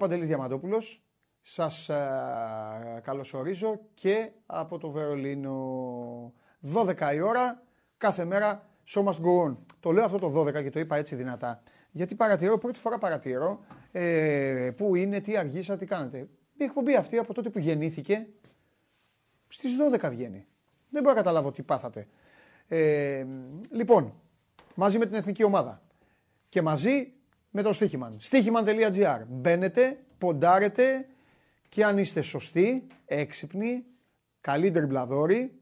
Είμαι ο Παντελής Διαμαντόπουλος. Σας α, καλωσορίζω και από το Βερολίνο. 12 η ώρα, κάθε μέρα, show must go on. Το λέω αυτό το 12 και το είπα έτσι δυνατά. Γιατί παρατηρώ, πρώτη φορά παρατηρώ, ε, πού είναι, τι αργήσα, τι κάνετε. Η εκπομπή αυτή από τότε που γεννήθηκε, στις 12 βγαίνει. Δεν μπορώ να καταλάβω τι πάθατε. Ε, λοιπόν, μαζί με την εθνική ομάδα και μαζί με το Στίχημαν. Στίχημαν.gr. Μπαίνετε, ποντάρετε και αν είστε σωστοί, έξυπνοι, καλοί τριμπλαδόροι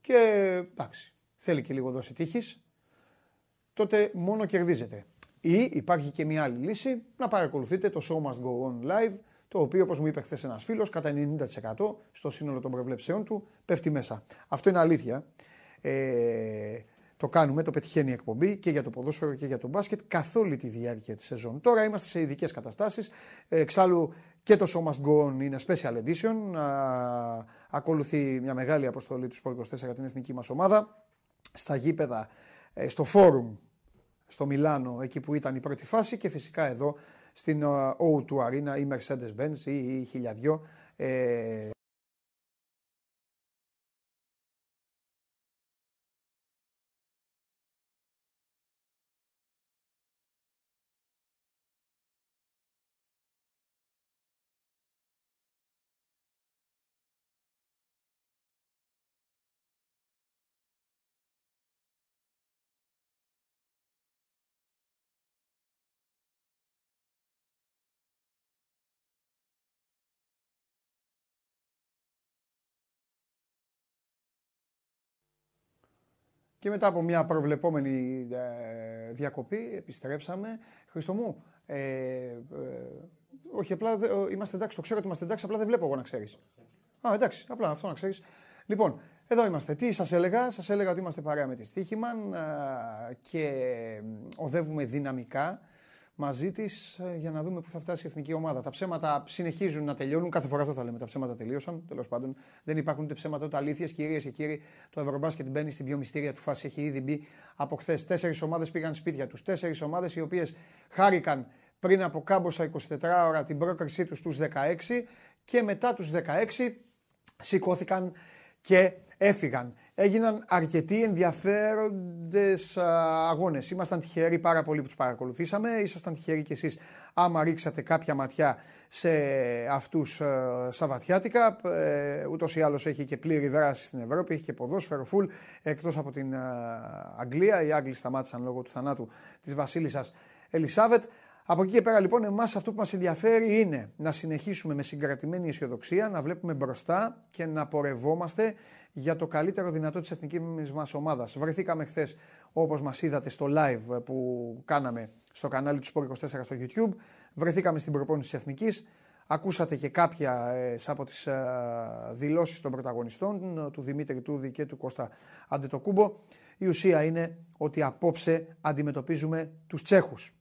και εντάξει, θέλει και λίγο δόση τύχης, τότε μόνο κερδίζετε. Ή υπάρχει και μια άλλη λύση, να παρακολουθείτε το Show Must Go On Live, το οποίο όπως μου είπε χθες ένας φίλος, κατά 90% στο σύνολο των προβλέψεων του πέφτει μέσα. Αυτό είναι αλήθεια. Ε, το κάνουμε, το πετυχαίνει η εκπομπή και για το ποδόσφαιρο και για το μπάσκετ καθ' όλη τη διάρκεια της σεζόν. Τώρα είμαστε σε ειδικές καταστάσεις. Εξάλλου και το Show Must Go On είναι special edition. Α, ακολουθεί μια μεγάλη αποστολή του Sport 24 για την εθνική μας ομάδα. Στα γήπεδα, ε, στο φόρουμ στο Μιλάνο, εκεί που ήταν η πρώτη φάση και φυσικά εδώ στην O2 Arena ή Mercedes-Benz ή η χιλιαδιό ε, Και μετά από μια προβλεπόμενη ε, διακοπή επιστρέψαμε. Χριστό μου, ε, ε, όχι απλά είμαστε εντάξει, το ξέρω ότι είμαστε εντάξει, απλά δεν βλέπω εγώ να ξέρεις. Α, εντάξει, απλά αυτό να ξέρεις. Λοιπόν, εδώ είμαστε. Τι σας έλεγα, σας έλεγα ότι είμαστε παρέα με τη Στίχημαν και οδεύουμε δυναμικά μαζί της ε, για να δούμε πού θα φτάσει η εθνική ομάδα. Τα ψέματα συνεχίζουν να τελειώνουν. Κάθε φορά αυτό θα λέμε. Τα ψέματα τελείωσαν. Τέλος πάντων, δεν υπάρχουν ούτε ψέματα ούτε αλήθειες. Κυρίες και κύριοι, το Ευρωμπάσκετ μπαίνει στην πιο μυστήρια του φάση. Έχει ήδη μπει από χθες. Τέσσερις ομάδες πήγαν σπίτια τους. Τέσσερις ομάδες οι οποίες χάρηκαν πριν από κάμποσα 24 ώρα την πρόκρισή τους στους 16 και μετά τους 16 σηκώθηκαν και έφυγαν. Έγιναν αρκετοί ενδιαφέροντες αγώνες. Ήμασταν τυχεροί πάρα πολύ που τους παρακολουθήσαμε. Ήσασταν τυχεροί κι εσείς άμα ρίξατε κάποια ματιά σε αυτούς Σαββατιάτικα. Ε, Ούτως ή άλλως έχει και πλήρη δράση στην Ευρώπη, έχει και ποδόσφαιρο φουλ. Εκτός από την Αγγλία. Οι Άγγλοι σταμάτησαν λόγω του θανάτου της Βασίλισσας Ελισάβετ. Από εκεί και πέρα λοιπόν εμάς αυτό που μας ενδιαφέρει είναι να συνεχίσουμε με συγκρατημένη αισιοδοξία, να βλέπουμε μπροστά και να πορευόμαστε για το καλύτερο δυνατό της εθνικής μας ομάδας. Βρεθήκαμε χθες όπως μας είδατε στο live που κάναμε στο κανάλι του Sport 24 στο YouTube. Βρεθήκαμε στην προπόνηση της εθνικής. Ακούσατε και κάποια ε, από τις ε, δηλώσεις των πρωταγωνιστών, του Δημήτρη Τούδη και του Κώστα Αντετοκούμπο. Η ουσία είναι ότι απόψε αντιμετωπίζουμε τους Τσέχους.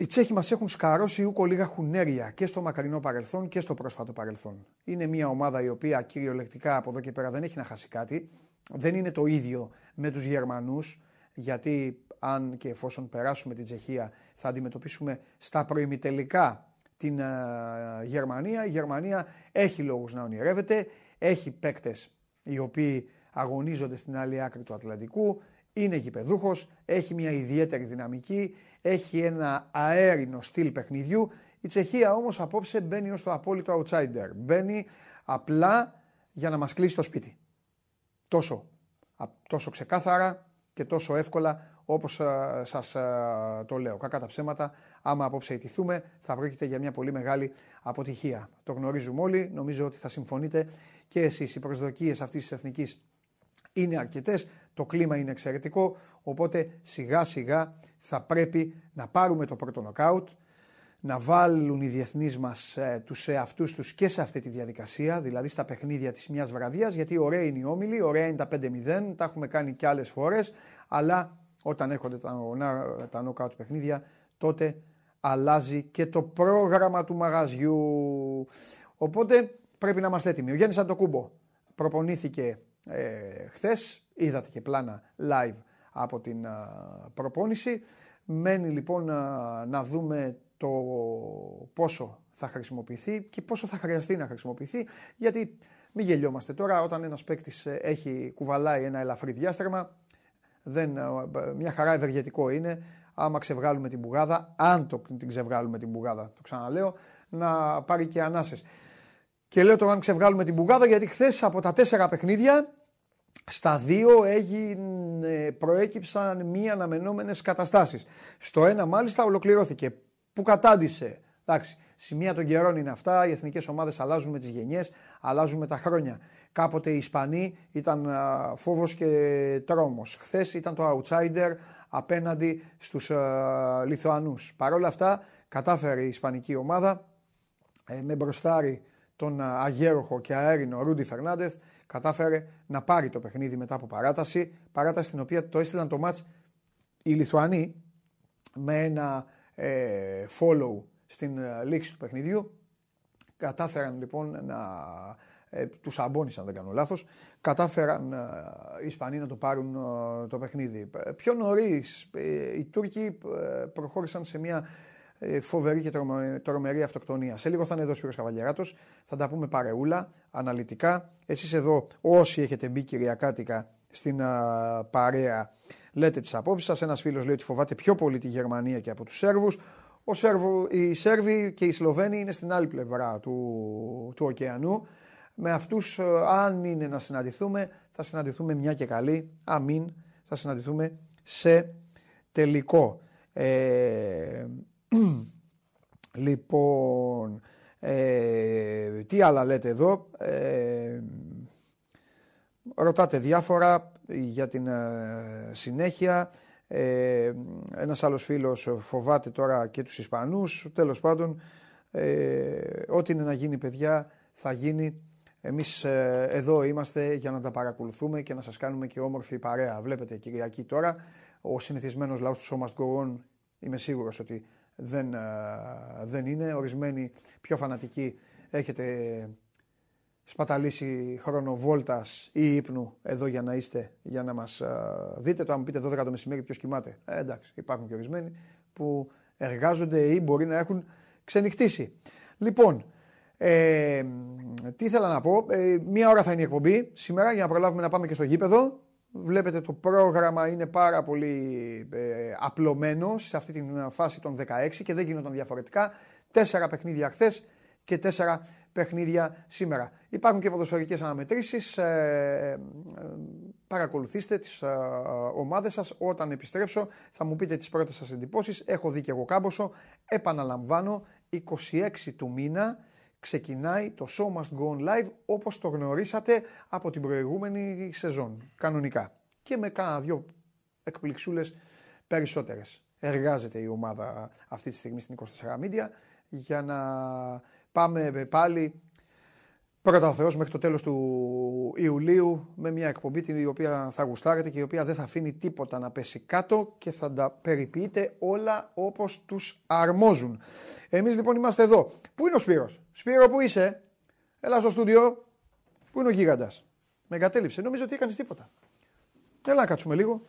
Οι Τσέχοι μας έχουν σκαρώσει ούκο λίγα χουνέρια και στο μακρινό παρελθόν και στο πρόσφατο παρελθόν. Είναι μια ομάδα η οποία κυριολεκτικά από εδώ και πέρα δεν έχει να χάσει κάτι. Δεν είναι το ίδιο με τους Γερμανούς, γιατί αν και εφόσον περάσουμε την Τσεχία θα αντιμετωπίσουμε στα προημιτελικά την uh, Γερμανία. Η Γερμανία έχει λόγους να ονειρεύεται, έχει παίκτες οι οποίοι αγωνίζονται στην άλλη άκρη του Ατλαντικού, είναι γηπεδούχος, έχει μια ιδιαίτερη δυναμική, έχει ένα αέρινο στυλ παιχνιδιού. Η Τσεχία όμως απόψε μπαίνει ως το απόλυτο outsider. Μπαίνει απλά για να μας κλείσει το σπίτι. Τόσο, τόσο ξεκάθαρα και τόσο εύκολα όπως σας το λέω. Κακά τα ψέματα, άμα απόψε ιτηθούμε, θα πρόκειται για μια πολύ μεγάλη αποτυχία. Το γνωρίζουμε όλοι, νομίζω ότι θα συμφωνείτε και εσείς. Οι προσδοκίες αυτής της εθνικής είναι αρκετές, το κλίμα είναι εξαιρετικό, οπότε σιγά σιγά θα πρέπει να πάρουμε το πρώτο νοκάουτ, να βάλουν οι διεθνείς μας ε, τους εαυτούς τους και σε αυτή τη διαδικασία, δηλαδή στα παιχνίδια της μιας βραδία, γιατί ωραία είναι οι όμιλοι, ωραία είναι τα 5-0, τα έχουμε κάνει και άλλες φορές, αλλά όταν έρχονται τα, τα νοκάουτ παιχνίδια, τότε αλλάζει και το πρόγραμμα του μαγαζιού. Οπότε πρέπει να είμαστε έτοιμοι. Ο Γιάννης Αντοκούμπο προπονήθηκε ε, χθες, είδατε και πλάνα live από την προπόνηση. Μένει λοιπόν να δούμε το πόσο θα χρησιμοποιηθεί και πόσο θα χρειαστεί να χρησιμοποιηθεί. Γιατί μην γελιόμαστε τώρα, όταν ένας παίκτης ε, έχει κουβαλάει ένα ελαφρύ διάστρεμα, δεν, ε, μια χαρά ευεργετικό είναι άμα ξεβγάλουμε την μπουγάδα, αν το, την ξεβγάλουμε την μπουγάδα, το ξαναλέω, να πάρει και ανάσες. Και λέω το αν ξεβγάλουμε την μπουγάδα γιατί χθες από τα τέσσερα παιχνίδια στα δύο έγινε, προέκυψαν μη αναμενόμενες καταστάσεις. Στο ένα μάλιστα ολοκληρώθηκε. Που κατάντησε. Εντάξει, σημεία των καιρών είναι αυτά. Οι εθνικές ομάδες αλλάζουν με τις γενιές, αλλάζουν με τα χρόνια. Κάποτε οι Ισπανοί ήταν φόβος και τρόμος. Χθες ήταν το outsider απέναντι στους Λιθουανούς. Παρ' όλα αυτά κατάφερε η Ισπανική ομάδα ε, με μπροστάρι τον αγέροχο και αέρινο Ρούντι Φερνάντεθ κατάφερε να πάρει το παιχνίδι μετά από παράταση. Παράταση στην οποία το έστειλαν το μάτς οι Λιθουανοί με ένα ε, follow στην ε, λήξη του παιχνιδιού. Κατάφεραν λοιπόν να ε, τους αμπώνησαν, δεν κάνω λάθος, κατάφεραν ε, οι Ισπανοί να το πάρουν ε, το παιχνίδι. Πιο νωρίς οι Τούρκοι προχώρησαν σε μια φοβερή και τρομερή αυτοκτονία. Σε λίγο θα είναι εδώ ο Σπύρος Καβαλιαράτος, θα τα πούμε παρεούλα, αναλυτικά. Εσείς εδώ όσοι έχετε μπει κυριακάτικα στην α, παρέα λέτε τις απόψεις σας. Ένας φίλος λέει ότι φοβάται πιο πολύ τη Γερμανία και από τους Σέρβους. Ο Σέρβου, οι Σέρβοι και οι Σλοβαίνοι είναι στην άλλη πλευρά του, του ωκεανού. Με αυτούς ε, αν είναι να συναντηθούμε θα συναντηθούμε μια και καλή. Αμήν θα συναντηθούμε σε τελικό. Ε, λοιπόν, ε, τι άλλα λέτε εδώ; Ε, ρωτάτε διάφορα για την ε, συνέχεια. Ε, ένας άλλος φίλος φοβάται τώρα και τους Ισπανούς. Τέλος πάντων, ε, ό,τι είναι να γίνει παιδιά θα γίνει. Εμείς ε, εδώ είμαστε για να τα παρακολουθούμε και να σας κάνουμε και όμορφη παρέα. Βλέπετε Κυριακή τώρα, ο συνηθισμένος λαός του So Must είμαι σίγουρος ότι δεν, ε, δεν είναι. Ορισμένοι πιο φανατικοί έχετε σπαταλήσει χρόνο βόλτας ή ύπνου εδώ για να είστε, για να μας ε, δείτε. Το αν πείτε 12 το μεσημέρι ποιος κοιμάται. Ε, εντάξει, υπάρχουν και ορισμένοι που εργάζονται ή μπορεί να έχουν ξενυχτήσει. Λοιπόν, ε, τι ήθελα να πω. Ε, μία ώρα θα είναι η εκπομπή σήμερα για να προλάβουμε να πάμε και στο γήπεδο. Βλέπετε το πρόγραμμα είναι πάρα πολύ ε, απλωμένο σε αυτή τη φάση των 16 και δεν γίνονταν διαφορετικά. Τέσσερα παιχνίδια χθες και τέσσερα παιχνίδια σήμερα. Υπάρχουν και ποδοσφαιρικές αναμετρήσεις. Ε, ε, παρακολουθήστε τις ε, ομάδες σας. Όταν επιστρέψω θα μου πείτε τις πρώτες σας εντυπώσεις. Έχω δει και εγώ κάμποσο. Επαναλαμβάνω, 26 του μήνα ξεκινάει το Show Must Go On Live όπως το γνωρίσατε από την προηγούμενη σεζόν, κανονικά. Και με κάνα δυο εκπληξούλες περισσότερες. Εργάζεται η ομάδα αυτή τη στιγμή στην 24 Media για να πάμε πάλι Πρώτα ο Θεός μέχρι το τέλος του Ιουλίου με μια εκπομπή την οποία θα γουστάρετε και η οποία δεν θα αφήνει τίποτα να πέσει κάτω και θα τα περιποιείτε όλα όπως τους αρμόζουν. Εμείς λοιπόν είμαστε εδώ. Πού είναι ο Σπύρος; Σπύρο που είσαι; Έλα στο στούντιο. Πού είναι ο γίγαντας; Με εγκατέλειψε. Νομίζω ότι έκανες τίποτα. Έλα να κάτσουμε λίγο.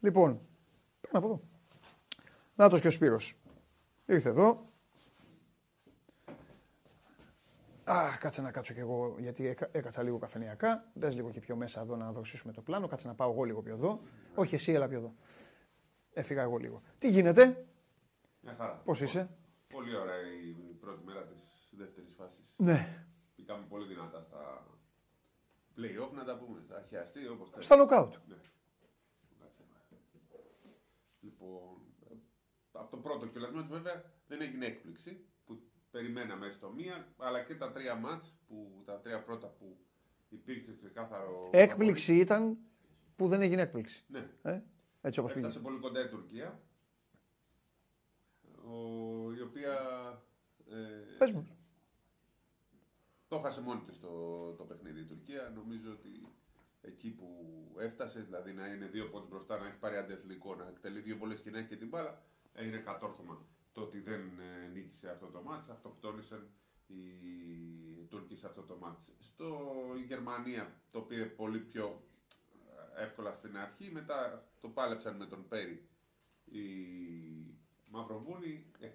Λοιπόν, πρέπει από εδώ. Νάτος και ο Σπύρος. Ήρθε εδώ. Αχ, κάτσε να κάτσω κι εγώ, γιατί έκατσα λίγο καφενιακά. Μπε λίγο και πιο μέσα εδώ να δροσίσουμε το πλάνο. Κάτσε να πάω εγώ λίγο πιο εδώ. Όχι, εσύ, έλα πιο εδώ. Έφυγα εγώ λίγο. Τι γίνεται, Μια χαρά. Πώς είσαι, Πολύ ωραία η πρώτη μέρα της δεύτερης φάσης. Ναι. Πήγαμε πολύ δυνατά στα play-off, να τα πούμε. Στα χιαστή, όπως θέλεις. Στα knockout. Ναι. Κάτσε. Λοιπόν, από το πρώτο κιόλας βέβαια δεν έγινε έκπληξη που περιμέναμε στο μία, αλλά και τα τρία μάτς, που, τα τρία πρώτα που υπήρξε ξεκάθαρο... Έκπληξη ήταν που δεν έγινε έκπληξη. Ναι. Ε; Έτσι όπως πήγε. Έφτασε πολύ κοντά η Τουρκία, ο, η οποία... Ε, Πες μου. Το χάσε μόνη της το, το παιχνίδι η Τουρκία. Νομίζω ότι εκεί που έφτασε, δηλαδή να είναι δύο πόντους μπροστά, να έχει πάρει αντιαθλητικό, να εκτελεί δύο πολλές και να έχει και την μπάλα, έγινε κατόρθωμα το ότι δεν ε, νίκησε αυτό το μάτς. Αυτοκτόνησαν οι Τούρκοι σε αυτό το μάτς. Στο η Γερμανία το πήρε πολύ πιο ε, εύκολα στην αρχή, μετά το πάλεψαν με τον Πέρι οι Μαυροβούνι. Ε,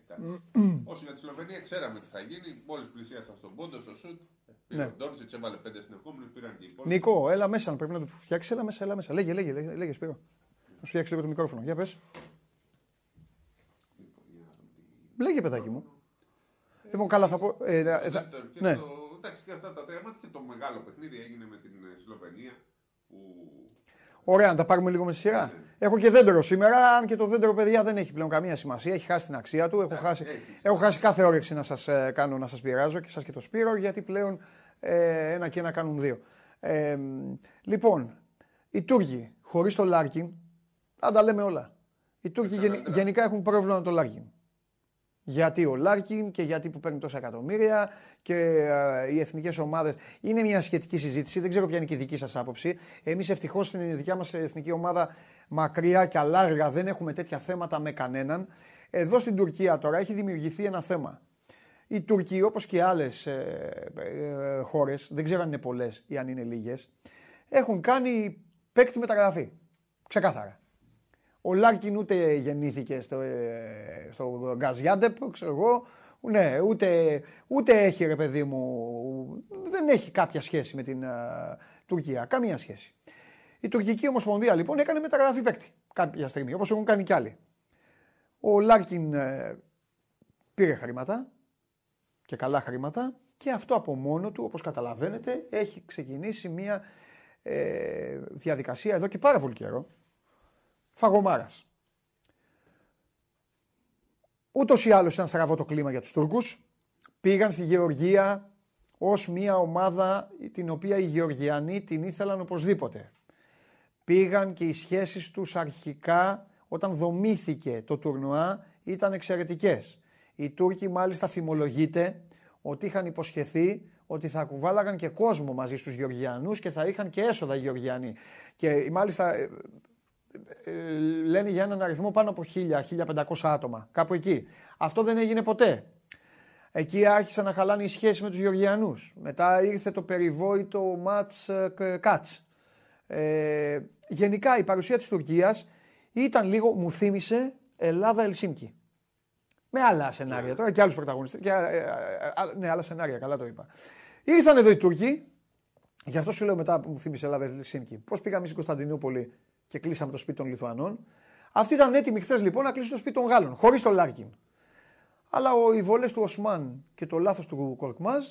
Όσο για τη Σλοβενία ξέραμε τι θα γίνει. Μόλις πλησίασαν στον πόντο, στο σουτ. Πήρε ναι. ο Ντόρτσιτ, έβαλε πέντε συνεχόμενου, πήραν και οι υπόλοιποι. Νικό, έλα μέσα, πρέπει να του φτιάξεις. Έλα μέσα, έλα μέσα. Λέγε, λέγε, λέγε, λέγε Σπύρο. Να σου φτιάξεις λίγο το μικρόφωνο. Για πες. Λέγε, παιδάκι μου. Λοιπόν, καλά θα πω. Ε, ε, θα... Ναι. Το, εντάξει, και αυτά τα τρία και το μεγάλο παιχνίδι έγινε με την ε, Σλοβενία. Που... Ωραία, να τα πάρουμε λίγο με σειρά. Ναι. Έχω και δέντρο σήμερα, αν και το δέντρο, παιδιά, δεν έχει πλέον καμία σημασία. Έχει χάσει την αξία του. Έχω, χάσει, έχω χάσει κάθε όρεξη να σας ε, κάνω να σας πειράζω και σας και το Σπύρο, γιατί πλέον ε, ένα και ένα κάνουν δύο. Ε, λοιπόν, οι Τούρκοι χωρίς το Λάρκιν, θα τα λέμε όλα. Οι Τούρκοι γεν, γενικά έχουν πρόβλημα με το Λάρκιν. Γιατί ο Λάρκιν και γιατί που παίρνει τόσα εκατομμύρια και ε, οι εθνικές ομάδες. Είναι μια σχετική συζήτηση. Δεν ξέρω ποια είναι και η δική σας άποψη. Εμείς ευτυχώς στην δικιά μας εθνική ομάδα μακριά και αλάργα δεν έχουμε τέτοια θέματα με κανέναν. Εδώ στην Τουρκία τώρα έχει δημιουργηθεί ένα θέμα. Οι Τουρκοί, όπως και άλλες ε, ε, χώρες, δεν ξέρω αν είναι πολλές ή αν είναι λίγες, έχουν κάνει παίκτη μεταγραφή. Ξεκάθαρα. Ο Λάρκιν ούτε γεννήθηκε στο, ε, στο Γκαζιάντεπ, ξέρω εγώ. Ναι, ούτε, ούτε έχει ρε παιδί μου, δεν έχει κάποια σχέση με την Τουρκία. Καμία σχέση. Η τουρκική ομοσπονδία λοιπόν έκανε μεταγραφή παίκτη κάποια στιγμή, όπως έχουν κάνει κι άλλοι. Ο Λάρκιν ε, πήρε χρήματα και καλά χρήματα και αυτό από μόνο του, όπως καταλαβαίνετε, έχει ξεκινήσει μια ε, διαδικασία εδώ και πάρα πολύ καιρό φαγωμάρας. Ούτως ή άλλως ήταν στραβό το κλίμα για τους Τούρκους. Πήγαν στη Γεωργία ως μια ομάδα την οποία οι Γεωργιανοί την ήθελαν οπωσδήποτε. Πήγαν και οι σχέσεις τους αρχικά όταν δομήθηκε το τουρνουά ήταν εξαιρετικές. Οι Τούρκοι μάλιστα φημολογείται ότι είχαν υποσχεθεί ότι θα κουβάλαγαν και κόσμο μαζί στους Γεωργιανούς και θα είχαν και έσοδα οι Γεωργιανοί. Και μάλιστα ε, ε, λένε για έναν αριθμό πάνω από 1000-1500 άτομα, κάπου εκεί. Αυτό δεν έγινε ποτέ. Εκεί άρχισαν να χαλάνε οι σχέσεις με τους Γεωργιανούς. Μετά ήρθε το περιβόητο Μάτς ε, Κάτς. Ε, γενικά η παρουσία της Τουρκίας ήταν λίγο, μου θύμισε Ελλάδα-Ελσίνκι. Με άλλα σενάρια τώρα και άλλους πρωταγωνιστές. Και, ε, ναι, άλλα σενάρια, καλά το είπα. Ήρθαν εδώ οι Τούρκοι, γι' αυτό σου λέω μετά που μου θύμισε Ελλάδα-Ελσίνκι. Πώς πήγαμε στην Κωνσταντινούπολη; Και κλείσαμε το σπίτι των Λιθουανών. Αυτοί ήταν έτοιμοι χθες λοιπόν να κλείσουν το σπίτι των Γάλλων, χωρίς τον Λάρκιν. Αλλά οι βολές του Οσμάν και το λάθος του Κορκμάζ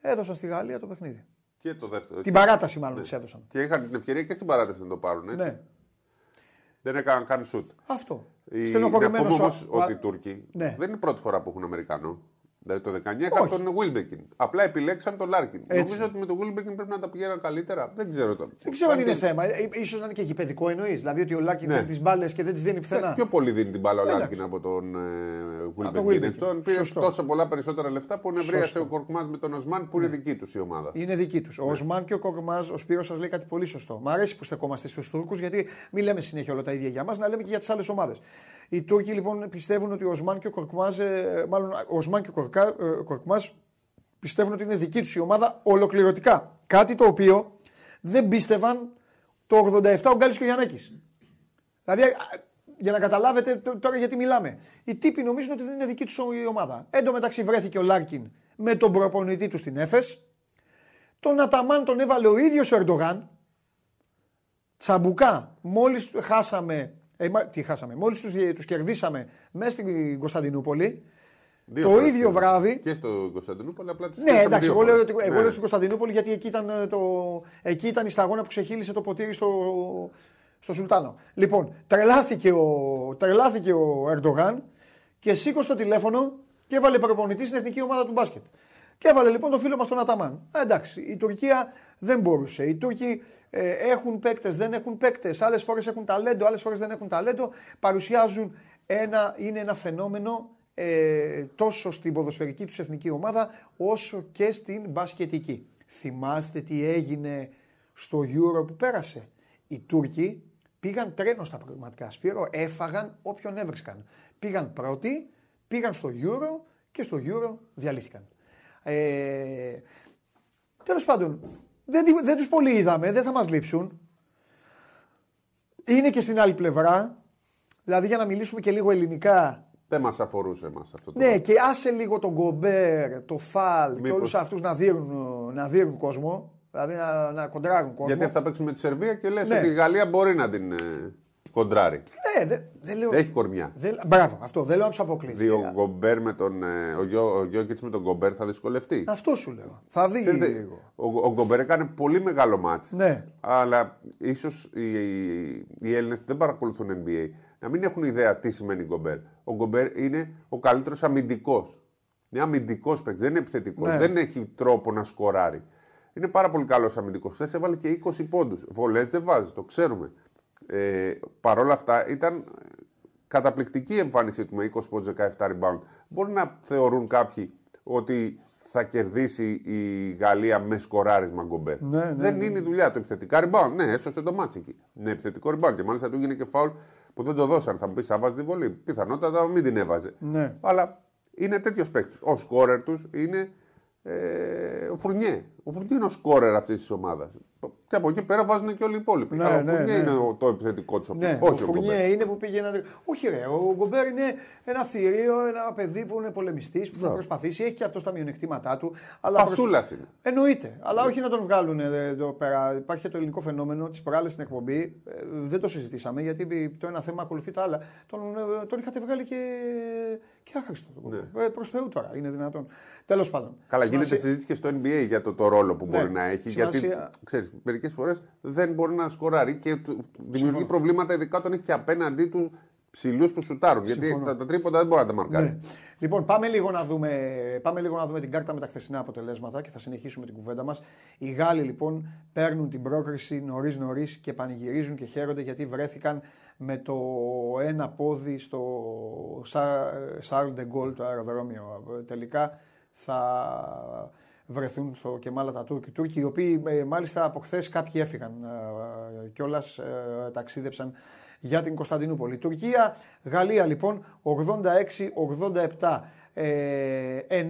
έδωσαν στη Γαλλία το παιχνίδι. Και το δεύτερο. Την παράταση μάλλον ναι. τη έδωσαν. Και είχαν την ευκαιρία και στην παράταση να το πάρουν. Έτσι. Ναι. Δεν έκαναν καν σουτ. Αυτό. Η... Στενοχωρημένος όμως ότι οι Τούρκοι ναι. δεν είναι η πρώτη φορά που έχουν Αμερικανό. Δηλαδή το 19 είχαν τον Βίλμπεκιν. Απλά επιλέξαν τον Λάρκιν. Έτσι. Νομίζω ότι με τον Βίλμπεκιν πρέπει να τα πηγαίναν καλύτερα. Δεν ξέρω τώρα. Δεν ξέρω αν είναι θέμα. Ε, ίσως να είναι και γηπεδικό εννοείς. Δηλαδή ότι ο Λάρκιν ναι. τις μπάλες και δεν τις δίνει πουθενά. Ναι, πιο πολύ δίνει την μπάλα ο Λάρκιν από τον Βίλμπεκιν. Αυτόν πήρε τόσο πολλά περισσότερα λεφτά που νευρίασε ο Κορκμάζ με τον Οσμάν που είναι ναι. δική τους η ομάδα. Είναι δική τους. Ο ναι. Οσμάν και ο Κορκμάζ, ο Σπύρος σας λέει κάτι πολύ σωστό. Μ' αρέσει που στεκόμαστε στους Τούρκους γιατί μην λέμε συνέχεια όλα τα ίδια για μας, να λέμε και για τις άλλες ομάδες. Οι Τούρκοι λοιπόν πιστεύουν ότι ο Οσμάν και ο Κορκμάζ, ε, μάλλον ο Οσμάν και ο ε, Κορκμάζ πιστεύουν ότι είναι δική τους η ομάδα ολοκληρωτικά. Κάτι το οποίο δεν πίστευαν το 87 ο Γκάλης και ο Γιαννάκης. Δηλαδή, για να καταλάβετε τώρα γιατί μιλάμε. Οι τύποι νομίζουν ότι δεν είναι δική τους η ομάδα. Εν τω μεταξύ βρέθηκε ο Λάρκιν με τον προπονητή του στην Έφες. Τον Αταμάν τον έβαλε ο ίδιος ο Ερντογάν. Τσαμπουκά, μόλις χάσαμε ε, τι χάσαμε. Μόλις τους τους κερδίσαμε μέσα στην Κωνσταντινούπολη, Δύο το ίδιο βράδυ. Και στο Κωνσταντινούπολη, απλά τους Ναι, εντάξει, εγώ λέω, εγώ ναι. στην Κωνσταντινούπολη γιατί εκεί ήταν, ε, το, εκεί ήταν η σταγόνα που ξεχύλισε το ποτήρι στο, στο Σουλτάνο. Λοιπόν, τρελάθηκε ο, τρελάθηκε ο Ερντογάν και σήκωσε το τηλέφωνο και έβαλε προπονητή στην εθνική ομάδα του μπάσκετ. Και έβαλε λοιπόν το φίλο μας τον Αταμάν. Ε, εντάξει, η Τουρκία δεν μπορούσε. Οι Τούρκοι ε, έχουν παίκτες, δεν έχουν παίκτες. Άλλες φορές έχουν ταλέντο, άλλες φορές δεν έχουν ταλέντο. Παρουσιάζουν ένα, είναι ένα φαινόμενο ε, τόσο στην ποδοσφαιρική τους εθνική ομάδα όσο και στην μπασκετική. Θυμάστε τι έγινε στο Euro που πέρασε. Οι Τούρκοι πήγαν τρένο στα πραγματικά. Σπύρο, έφαγαν όποιον έβρισκαν. Πήγαν πρώτοι, πήγαν στο Euro και στο Euro διαλύθηκαν. Ε, Τέλος πάντων, δεν, δεν τους πολύ είδαμε, δεν θα μας λείψουν. Είναι και στην άλλη πλευρά, δηλαδή για να μιλήσουμε και λίγο ελληνικά, δεν μας αφορούσε εμάς αυτό το Ναι, πράγμα. και άσε λίγο τον Γκομπέρ, το Φαλ και Μήπως- όλου αυτούς να δίνουν, να δίνουν κόσμο. Δηλαδή να, να κοντράρουν κόσμο. Γιατί αυτά παίξουν με τη Σερβία και λες Ναι. ότι η Γαλλία μπορεί να την ε, κοντράρει. Ναι, δεν δεν λέω. Έχει κορμιά. Δεν, μπράβο, αυτό δεν λέω να τους αποκλείσει. Δει ο Γκομπέρ με τον. ε, Ο, Γιώ, ο Γιώκητς με τον Γκομπέρ θα δυσκολευτεί. Αυτό σου λέω. Θα δει Ξέρετε, λίγο. Ο, ο Γκομπέρ έκανε πολύ μεγάλο μάτς. Ναι. Αλλά ίσως οι, οι, οι Έλληνες που δεν παρακολουθούν NBA να μην έχουν ιδέα τι σημαίνει Γκομπέρ. Ο Γκομπέρ είναι ο καλύτερος αμυντικός. Είναι αμυντικός παίκτης, δεν είναι επιθετικός. Ναι. Δεν έχει τρόπο να σκοράρει. Είναι πάρα πολύ καλός αμυντικός. Χθες έβαλε και 20 πόντους. Βολές δεν βάζει, το ξέρουμε. Ε, Παρ' όλα αυτά ήταν ε, καταπληκτική η εμφάνισή του με 20 πόντους 17 rebound. Μπορεί να θεωρούν κάποιοι ότι θα κερδίσει η Γαλλία με σκοράρισμα γκομπέρ. Ναι, ναι, δεν ναι. είναι η δουλειά του. Επιθετικά rebound. Ναι, έσωσε το μάτσο εκεί. Ναι, επιθετικό rebound. Και μάλιστα του έγινε και φάουλ που δεν το δώσαν. Θα μου πεις, θα βάζει τη βολή. Πιθανότατα μην την έβαζε. Ναι. Αλλά είναι τέτοιος παίκτης. Ο σκόρερ τους είναι ε, ο Φουρνιέ. Ο Φουρνιέ είναι ο σκόρερ αυτής της ομάδας. Και από εκεί πέρα βάζουν και όλοι οι υπόλοιποι. Ναι, Αλλά ο ναι, Φουρνιέ ναι. είναι ο- το επιθετικό του. Ναι, Όχι ο ο Φουρνιέ Γκομπέρ. είναι που πήγε να. Όχι, ρε. Ο Γκομπέρ είναι ένα θηρίο, ένα παιδί που είναι πολεμιστής, που θα Μπράβο. προσπαθήσει. Έχει και αυτό τα μειονεκτήματά του. Αλλά προς- Πασούλας είναι. Εννοείται. Αλλά όχι να τον βγάλουν ε, εδώ πέρα. Υπάρχει και το ελληνικό φαινόμενο της προάλλη στην εκπομπή. Ε, δεν το συζητήσαμε γιατί το ένα θέμα ακολουθεί τα άλλα. Τον, ε, τον είχατε βγάλει και, και άχρηστο. τον Ναι. Γκομπέρ. Ε, Προς Θεού τώρα είναι δυνατόν. Τέλος πάντων. Καλά, γίνεται Σημασία- συζήτηση και στο NBA για το, το ρόλο που Ναι. μπορεί να έχει. Γιατί Σημασία- ξέρεις, μερικές φορές δεν μπορεί να σκοράρει και του δημιουργεί προβλήματα, ειδικά όταν έχει και απέναντί του ψηλούς που σουτάρουν. Γιατί Συμφωνώ. τα, τα τρίποντα δεν μπορεί να τα μαρκάρει. Ναι. Λοιπόν, πάμε λίγο, να δούμε, πάμε λίγο να δούμε την κάρτα με τα χθεσινά αποτελέσματα και θα συνεχίσουμε την κουβέντα μας. Οι Γάλλοι λοιπόν παίρνουν την πρόκριση νωρί νωρί και πανηγυρίζουν και χαίρονται γιατί βρέθηκαν με το ένα πόδι στο Σαρλ Ντεγκόλ, το αεροδρόμιο. Τελικά θα βρεθούν στο Κεμάλα τα Τούρκοι. Τούρκοι, οι οποίοι ε, μάλιστα από χθες κάποιοι έφυγαν ε, κιόλας, ε, ταξίδεψαν για την Κωνσταντινούπολη. Τουρκία, Γαλλία λοιπόν 86-87. Ε, 9-10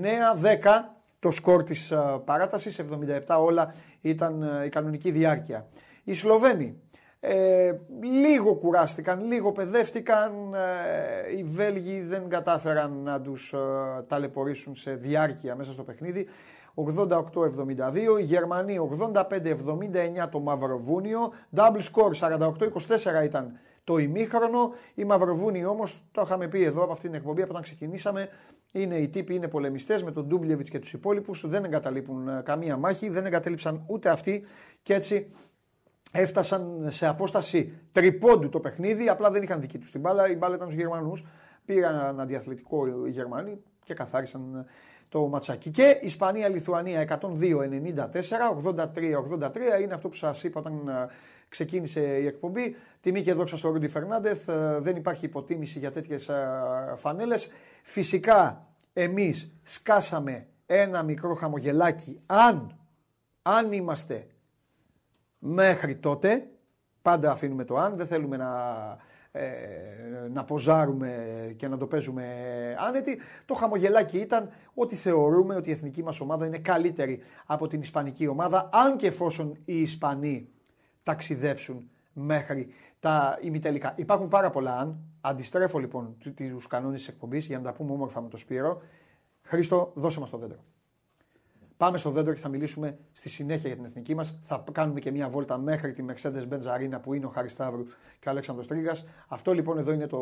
το σκορ της ε, παράτασης, 77 όλα ήταν ε, η κανονική διάρκεια. Οι Σλοβαίνοι ε, λίγο κουράστηκαν, λίγο παιδεύτηκαν. Ε, οι Βέλγοι δεν κατάφεραν να τους ε, ταλαιπωρήσουν σε διάρκεια μέσα στο παιχνίδι. 88-72, οι Γερμανοί 85-79 το Μαυροβούνιο, double score 48-24 ήταν το ημίχρονο. Οι Μαυροβούνιοι όμως, το είχαμε πει εδώ από αυτήν την εκπομπή, από όταν ξεκινήσαμε, είναι οι τύποι, είναι πολεμιστές με τον Ντούμπλεβιτς και τους υπόλοιπους, δεν εγκαταλείπουν ε, καμία μάχη, δεν εγκατέλειψαν ούτε αυτοί και έτσι έφτασαν σε απόσταση τριπώντου το παιχνίδι. Απλά δεν είχαν δική τους την μπάλα. Η μπάλα ήταν στους Γερμανούς. Πήραν ένα διαθλητικό οι Γερμανοί και καθάρισαν το ματσάκι. Και Ισπανία-Λιθουανία 102-94, 83-83 είναι αυτό που σας είπα όταν ε, ξεκίνησε η εκπομπή. Τιμή και δόξα στο Ρούντι Φερνάντεθ. Ε, Δεν υπάρχει υποτίμηση για τέτοιες φανέλες. Φυσικά εμείς σκάσαμε ένα μικρό χαμογελάκι αν, αν είμαστε μέχρι τότε, πάντα αφήνουμε το αν, δεν θέλουμε να, ε, να ποζάρουμε και να το παίζουμε άνετοι. Το χαμογελάκι ήταν ότι θεωρούμε ότι η εθνική μας ομάδα είναι καλύτερη από την ισπανική ομάδα, αν και εφόσον οι Ισπανοί ταξιδέψουν μέχρι τα ημιτελικά. Υπάρχουν πάρα πολλά αν. Αντιστρέφω λοιπόν του- τους κανόνες της εκπομπής για να τα πούμε όμορφα με τον Σπύρο. Χρήστο, δώσε μας το δέντρο. Πάμε στο δέντρο και θα μιλήσουμε στη συνέχεια για την εθνική μας. Θα κάνουμε και μια βόλτα μέχρι τη Mercedes-Benz Arena που είναι ο Χάρης Σταύρου και ο Αλέξανδρος Τρίγας. Αυτό λοιπόν εδώ είναι το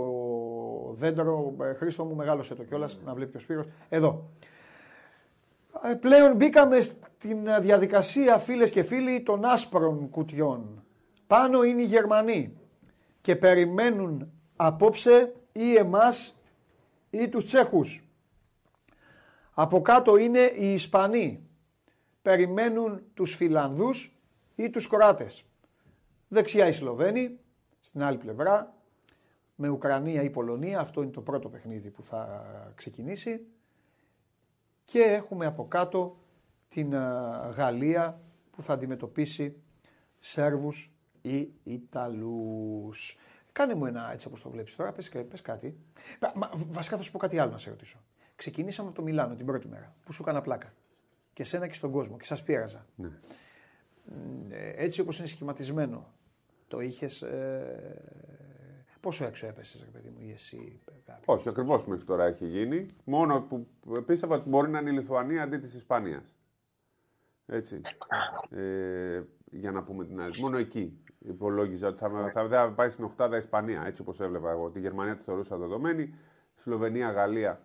δέντρο. Ε, Χρήστο μου, μεγάλωσε το κιόλας να βλέπει και ο Σπύρος. Εδώ. Ε, Πλέον μπήκαμε στην ε, διαδικασία, φίλες και φίλοι, των άσπρων κουτιών. Πάνω είναι οι Γερμανοί και περιμένουν απόψε ή εμάς ή τους Τσέχους. Από κάτω είναι οι Ισπανοί. Περιμένουν τους Φιλανδούς ή τους Κροάτες. Δεξιά οι Σλοβαίνοι, στην άλλη πλευρά, με Ουκρανία ή Πολωνία, αυτό είναι το πρώτο παιχνίδι που θα ξεκινήσει. Και έχουμε από κάτω την α, Γαλλία που θα αντιμετωπίσει Σέρβους ή Ιταλούς. Κάνε μου ένα έτσι όπως το βλέπεις τώρα, πες, πες κάτι. Πα- Μα, βασικά θα σου πω κάτι άλλο να σε ρωτήσω. Ξεκινήσαμε από το Μιλάνο την πρώτη μέρα που σου έκανα πλάκα. Και σένα και στον κόσμο και σας πείραζα. Ναι. Ε, έτσι όπως είναι σχηματισμένο, το είχες... Ε, Πόσο έξω έπεσες, ρε παιδί μου, ή εσύ. Κάποιοι; Όχι, ακριβώς μέχρι τώρα έχει γίνει. Μόνο που πίστευα ότι μπορεί να είναι η Λιθουανία αντί της Ισπανίας. Έτσι. Ε, για να πούμε την άλλη. Μόνο εκεί υπολόγιζα ότι θα, θα, θα πάει στην Οχτάδα Ισπανία, έτσι όπως έβλεπα εγώ. Τη Γερμανία τη θεωρούσα δεδομένη. Σλοβενία, Γαλλία.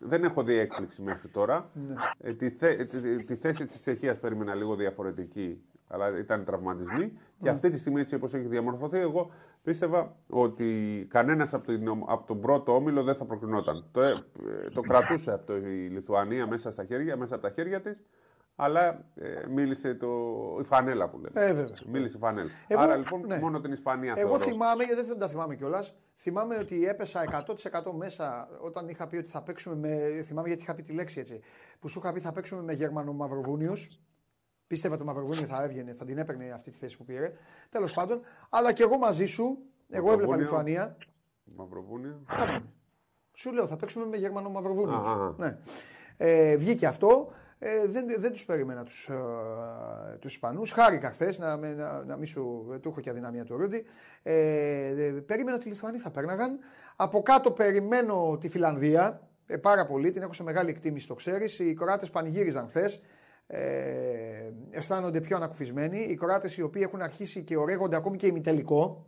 Δεν έχω δει έκπληξη μέχρι τώρα. Ε, τη, θε, τη, τη, θέση της Τσεχίας περίμενα λίγο διαφορετική, αλλά ήταν τραυματισμοί. Και αυτή τη στιγμή, έτσι όπως έχει διαμορφωθεί, εγώ πίστευα ότι κανένας από, από τον πρώτο όμιλο δεν θα προκρινόταν. Το, ε, το κρατούσε αυτό η Λιθουανία μέσα, στα χέρια, μέσα από τα χέρια της αλλά ε, μίλησε το, η φανέλα που λέμε. Ε, βέβαια. Μίλησε η φανέλα. Εγώ- Άρα λοιπόν ναι. μόνο την Ισπανία Εγώ θεωρώ. θυμάμαι, γιατί δεν τα θυμάμαι κιόλας, θυμάμαι ότι έπεσα 100% μέσα όταν είχα πει ότι θα παίξουμε με. Θυμάμαι γιατί είχα πει τη λέξη έτσι. Που σου είχα πει θα παίξουμε με Γερμανο-Μαυροβούνιους. Πίστευα το Μαυροβούνιο θα έβγαινε, θα την έπαιρνε αυτή τη θέση που πήρε. Τέλος πάντων, αλλά και εγώ μαζί σου, εγώ έβλεπα Μαυροβούνιο. Λιθουανία. Μαυροβούνιο. Θα πούμε. Σου λέω, θα παίξουμε με Γερμανο-Μαυροβούνιους. Α, α, α. Ναι. Ε, βγήκε αυτό. Ε, δεν, δεν τους περίμενα τους, ε, τους Ισπανούς. Χάρηκα χθες να, με- να, να μην σου του έχω και αδυναμία του Ρούντι. Ε, ε, περίμενα ότι οι Λιθουανοί θα πέρναγαν. Από κάτω περιμένω τη Φιλανδία. Ε, πάρα πολύ, την έχω σε μεγάλη εκτίμηση, το ξέρεις. Οι Κροάτες πανηγύριζαν χθες. Ε, αισθάνονται πιο ανακουφισμένοι. Οι Κροάτες οι οποίοι έχουν αρχίσει και ορέγονται ακόμη και ημιτελικό.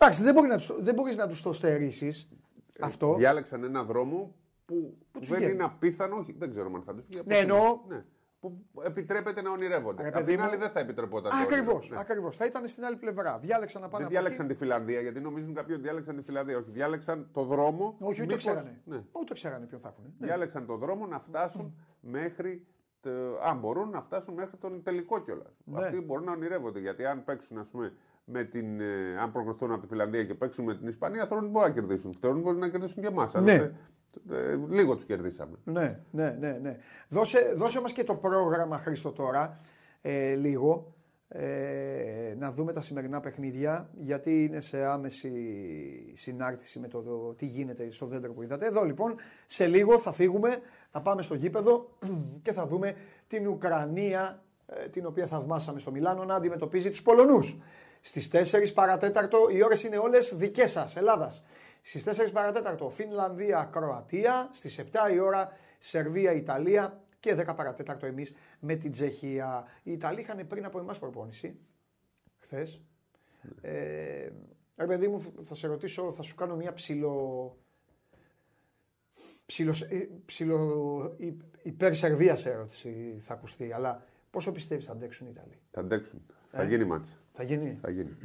Εντάξει, δεν, μπορεί να τους, δεν μπορείς να τους το στερήσεις αυτό. Διάλεξαν ένα δρόμο που, τους δεν βγαίνει. είναι απίθανο, όχι, δεν ξέρω αν θα τους βγει. Ναι, εννοώ. Ναι, που επιτρέπεται να ονειρεύονται. Ρε, Απ' παιδί την μου. άλλη δεν θα επιτρεπόταν. το Ακριβώς, όνειρο. Ναι. ακριβώς. Θα ήταν στην άλλη πλευρά. Διάλεξαν να πάνε Δεν από διάλεξαν εκεί. τη Φιλανδία, γιατί νομίζουν κάποιοι ότι διάλεξαν τη Φιλανδία. Όχι, διάλεξαν το δρόμο. Όχι, ούτε μήπως- ξέρανε. Ναι. Ούτε ξέρανε ποιον θα έχουν. Ναι. Διάλεξαν το δρόμο να φτάσουν μέχρι. Το, αν μπορούν να φτάσουν μέχρι τον τελικό κιόλας. Ναι. Αυτοί μπορούν να ονειρεύονται. Γιατί αν παίξουν, ας πούμε, με την, ε, αν προκριθούν από τη Φιλανδία και παίξουν με την Ισπανία, θεωρούν ότι μπορούν να κερδίσουν. Θεωρούν ότι μπορεί να κερδίσουν και εμάς. Ναι. Λίγο τους κερδίσαμε. Ναι, ναι, ναι. ναι. Δώσε, δώσε μας και το πρόγραμμα, Χρήστο, τώρα, ε, λίγο, ε, να δούμε τα σημερινά παιχνίδια, γιατί είναι σε άμεση συνάρτηση με το, το τι γίνεται στο δέντρο που είδατε. Εδώ λοιπόν, σε λίγο θα φύγουμε, θα πάμε στο γήπεδο και θα δούμε την Ουκρανία, ε, την οποία θαυμάσαμε στο Μιλάνο, να αντιμετωπίζει τους Πολωνούς. Στις 4 παρατέταρτο οι ώρες είναι όλες δικές σας, Ελλάδας. Στις 4 παρατέταρτο Φινλανδία, Κροατία. Στις 7 η ώρα Σερβία, Ιταλία. Και 10 παρατέταρτο εμείς με την Τσεχία. Οι Ιταλοί είχαν πριν από εμάς προπόνηση. Χθες. Ε, ρε παιδί μου, θα σε ρωτήσω, θα σου κάνω μια ψηλο... Ψηλο, ε, ψηλο υ- υπέρ Σερβίας ερώτηση θα ακουστεί, αλλά πόσο πιστεύεις θα αντέξουν οι Ιταλοί; Θα αντέξουν. Θα Ε. γίνει μάτσα. Θα γίνει. Θα γίνει.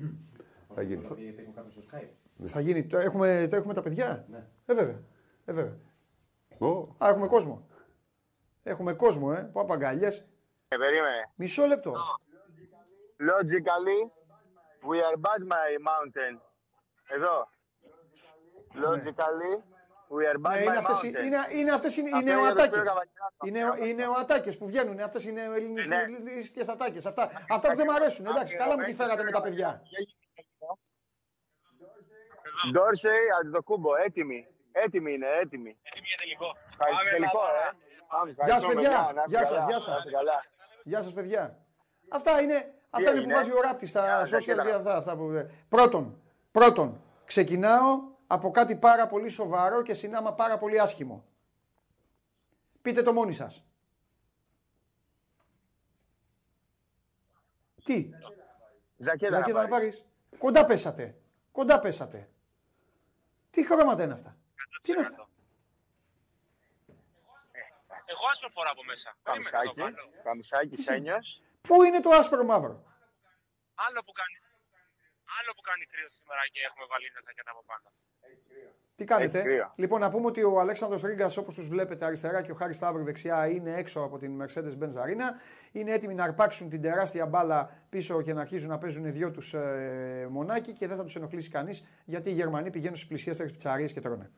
θα γίνει. Γιατί έχω κάποιο στο Skype. Θα γίνει. Το έχουμε, το έχουμε τα παιδιά; Ναι. Ε, βέβαια. Ε, βέβαια. Ω, Α, έχουμε κόσμο. Έχουμε κόσμο, ε. Παπαγκαλιές. Ε, περίμενε. Μισό λεπτό. Logically, we are bad my mountain. Εδώ. Logically, we are bad Ναι, είναι my αυτές, οι- mountain. είναι, είναι αυτές οι, οι Αυτό είναι νεοατάκες. το οποίο Οι, νεο, οι νεοατάκες που βγαίνουν. Αυτές είναι Ναι. ελληνικές ατάκες. Αυτά, αυτά που δεν μου αρέσουν. Εντάξει, καλά μου τη φέρατε με τα παιδιά. Ντόρσεϊ, Αντιτοκούμπο, έτοιμοι. Έτοιμοι είναι, έτοιμοι. Έτοιμοι για τελικό. Ευχαριστώ. Τελικό, ε. Πάμε, Γεια σας, ευχαριστούμε, παιδιά. να είστε Γεια σας, καλά, γεια να σας. είστε καλά. Γεια σας παιδιά. Αυτά είναι, αυτά είναι που έγινε; βάζει ο ράπτης στα Γεια, social κοίτα. και αυτά, αυτά που... Πρώτον, πρώτον, ξεκινάω από κάτι πάρα πολύ σοβαρό και συνάμα πάρα πολύ άσχημο. Πείτε το μόνοι σας. Τι, Ζακέτα να Ζακέτα να πάρεις. πάρεις. Κοντά πέσατε. Κοντά πέσατε. Τι χρώματα είναι αυτά; Τι είναι αυτά; Εγώ άσπρο φορά από μέσα. Περίμενε να το Καμισάκι, βάλω. καμισάκι, σένιος. Πού είναι το άσπρο μαύρο; Άλλο που κάνει, άλλο που κάνει κρύο σήμερα και έχουμε βάλει τα ζακέτα από πάνω. Τι κάνετε; Έχει κρύο. Λοιπόν, να πούμε ότι ο Αλέξανδρος Ρίγκας, όπως τους βλέπετε αριστερά και ο Χάρης Σταύρου δεξιά, είναι έξω από την Mercedes-Benz Arena. Είναι έτοιμοι να αρπάξουν την τεράστια μπάλα πίσω και να αρχίζουν να παίζουν δυο τους ε, μονάκι και δεν θα τους ενοχλήσει κανείς, γιατί οι Γερμανοί πηγαίνουν στις πλησιέστερες πιτσαρίες και τρώνε.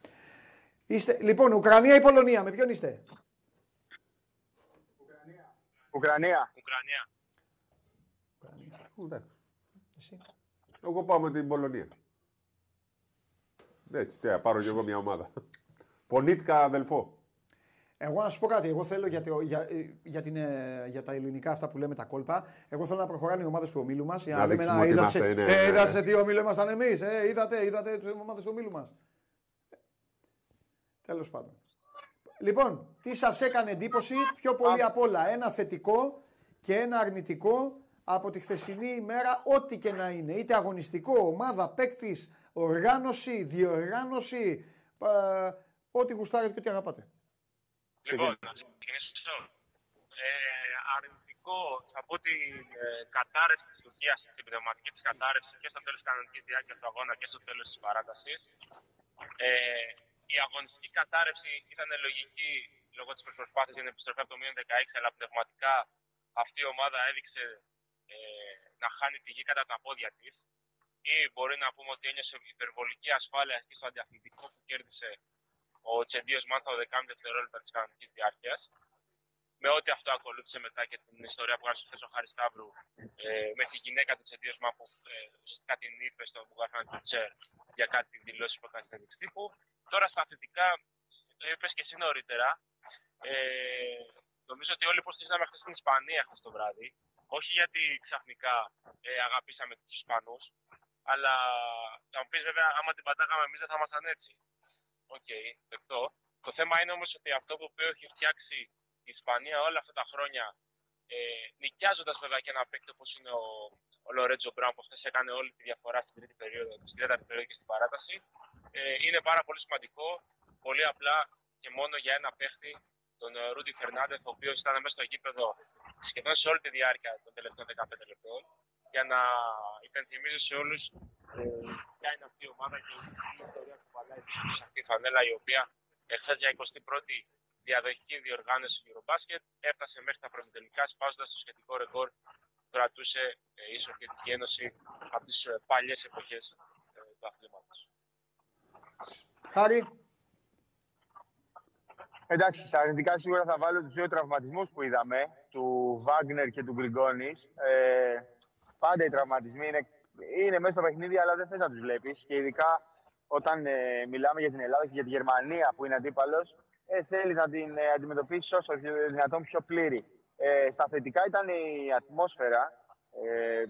Είστε, λοιπόν, Ουκρανία ή Πολωνία, με ποιον είστε; Ουκρανία. Ουκρανία. εντάξει. Εσύ. Εγώ πάω με την Πολωνία. Έτσι, τι, πάρω κι εγώ μια ομάδα. Πονίτικα αδελφό. Εγώ να σου πω κάτι. Εγώ θέλω για, το- για, ε, για, την, ε, για τα ελληνικά αυτά που λέμε τα κόλπα. Εγώ θέλω να προχωράνε οι ομάδες του ομίλου μας. Να δείξουμε ότι είδατε, σε, είμαστε, ναι, ε, ναι, είδατε ναι. σε τι ομίλο ήμασταν εμείς. Ε, είδατε, είδατε τις ομάδες του ομίλου μας. Τέλος πάντων. Λοιπόν, τι σας έκανε εντύπωση πιο πολύ απ' όλα. Ένα θετικό και ένα αρνητικό από τη χθεσινή ημέρα, ό,τι και να είναι. Είτε αγωνιστικό, ομάδα, παίκτης, οργάνωση, διοργάνωση, ε, ό,τι γουστάρετε και ό,τι αγαπάτε. Λοιπόν, να ξεκινήσω. Ε, αρνητικό, θα πω την ε, κατάρρευση της Τουρκίας, την πνευματική της κατάρρευση και στο τέλος της κανονικής διάρκειας του αγώνα και στο τέλος της παράτασης. Ε, η αγωνιστική κατάρρευση ήταν λογική λόγω της προσπάθειας για την επιστροφή από το μείον 16, αλλά πνευματικά αυτή η ομάδα έδειξε ε, να χάνει τη γη κατά τα πόδια της. Ή μπορεί να πούμε ότι ένιωσε υπερβολική ασφάλεια εκεί στο αντιαθλητικό που κέρδισε ο Τσεντίος Μάνθα ο 10 δευτερόλεπτα της κανονικής διάρκειας. Με ό,τι αυτό ακολούθησε μετά και την ιστορία που άρχισε χθες ο Χάρης Σταύρου ε, με τη γυναίκα του Τσεντίος Μάνθα που ε, ουσιαστικά την είπε στον Μπουγραχάν Τουντζέρ για κάτι δηλώσεις που έκανε στη συνέντευξη τύπου. Τώρα στα θετικά, το είπες και εσύ νωρίτερα, ε, νομίζω ότι όλοι υποστηρίζαμε χθες στην Ισπανία χθες το βράδυ. Όχι γιατί ξαφνικά ε, αγαπήσαμε τους Ισπανούς, αλλά θα μου πεις βέβαια, άμα την πατάγαμε εμείς δεν θα ήμασταν έτσι. Οκ, δεκτό. Το θέμα είναι όμως ότι αυτό που έχει φτιάξει η Ισπανία όλα αυτά τα χρόνια, ε, νοικιάζοντας βέβαια και ένα παίκτη όπως είναι ο, ο Λορέτζο Μπράουν που χθες έκανε όλη τη διαφορά στην τρίτη περίοδο, στην τέταρτη περίοδο και στην παράταση, ε, είναι πάρα πολύ σημαντικό. Πολύ απλά και μόνο για ένα παίχτη, τον ε, Ρούντι Φερνάντεθ, ο οποίος ήταν μέσα στο γήπεδο σχεδόν σε όλη τη διάρκεια των τελευταίων 15 λεπτών, για να υπενθυμίζει σε όλους ε, ποια είναι αυτή η ομάδα και η ιστορία που παλάει σε αυτή τη φανέλα, η οποία εχθές για 21η διαδοχική διοργάνωση του Eurobasket έφτασε μέχρι τα προμηθελικά, σπάζοντας το σχετικό ρεκόρ που κρατούσε ε, η Σοβιετική Ένωση από τις παλιές εποχές ε, του αθλήματος. Χάρη, Εντάξει, στα αρνητικά σίγουρα θα βάλω τους δύο τραυματισμούς που είδαμε, του Βάγκνερ και του Γκριγκόνη. Ε, πάντα οι τραυματισμοί είναι, είναι μέσα στο παιχνίδι, αλλά δεν θες να τους βλέπεις. Και ειδικά όταν ε, μιλάμε για την Ελλάδα και για τη Γερμανία που είναι αντίπαλος, ε, θέλεις να την ε, αντιμετωπίσεις όσο πιο- δυνατόν πιο πλήρη. Ε, στα θετικά ήταν η ατμόσφαιρα. Ε,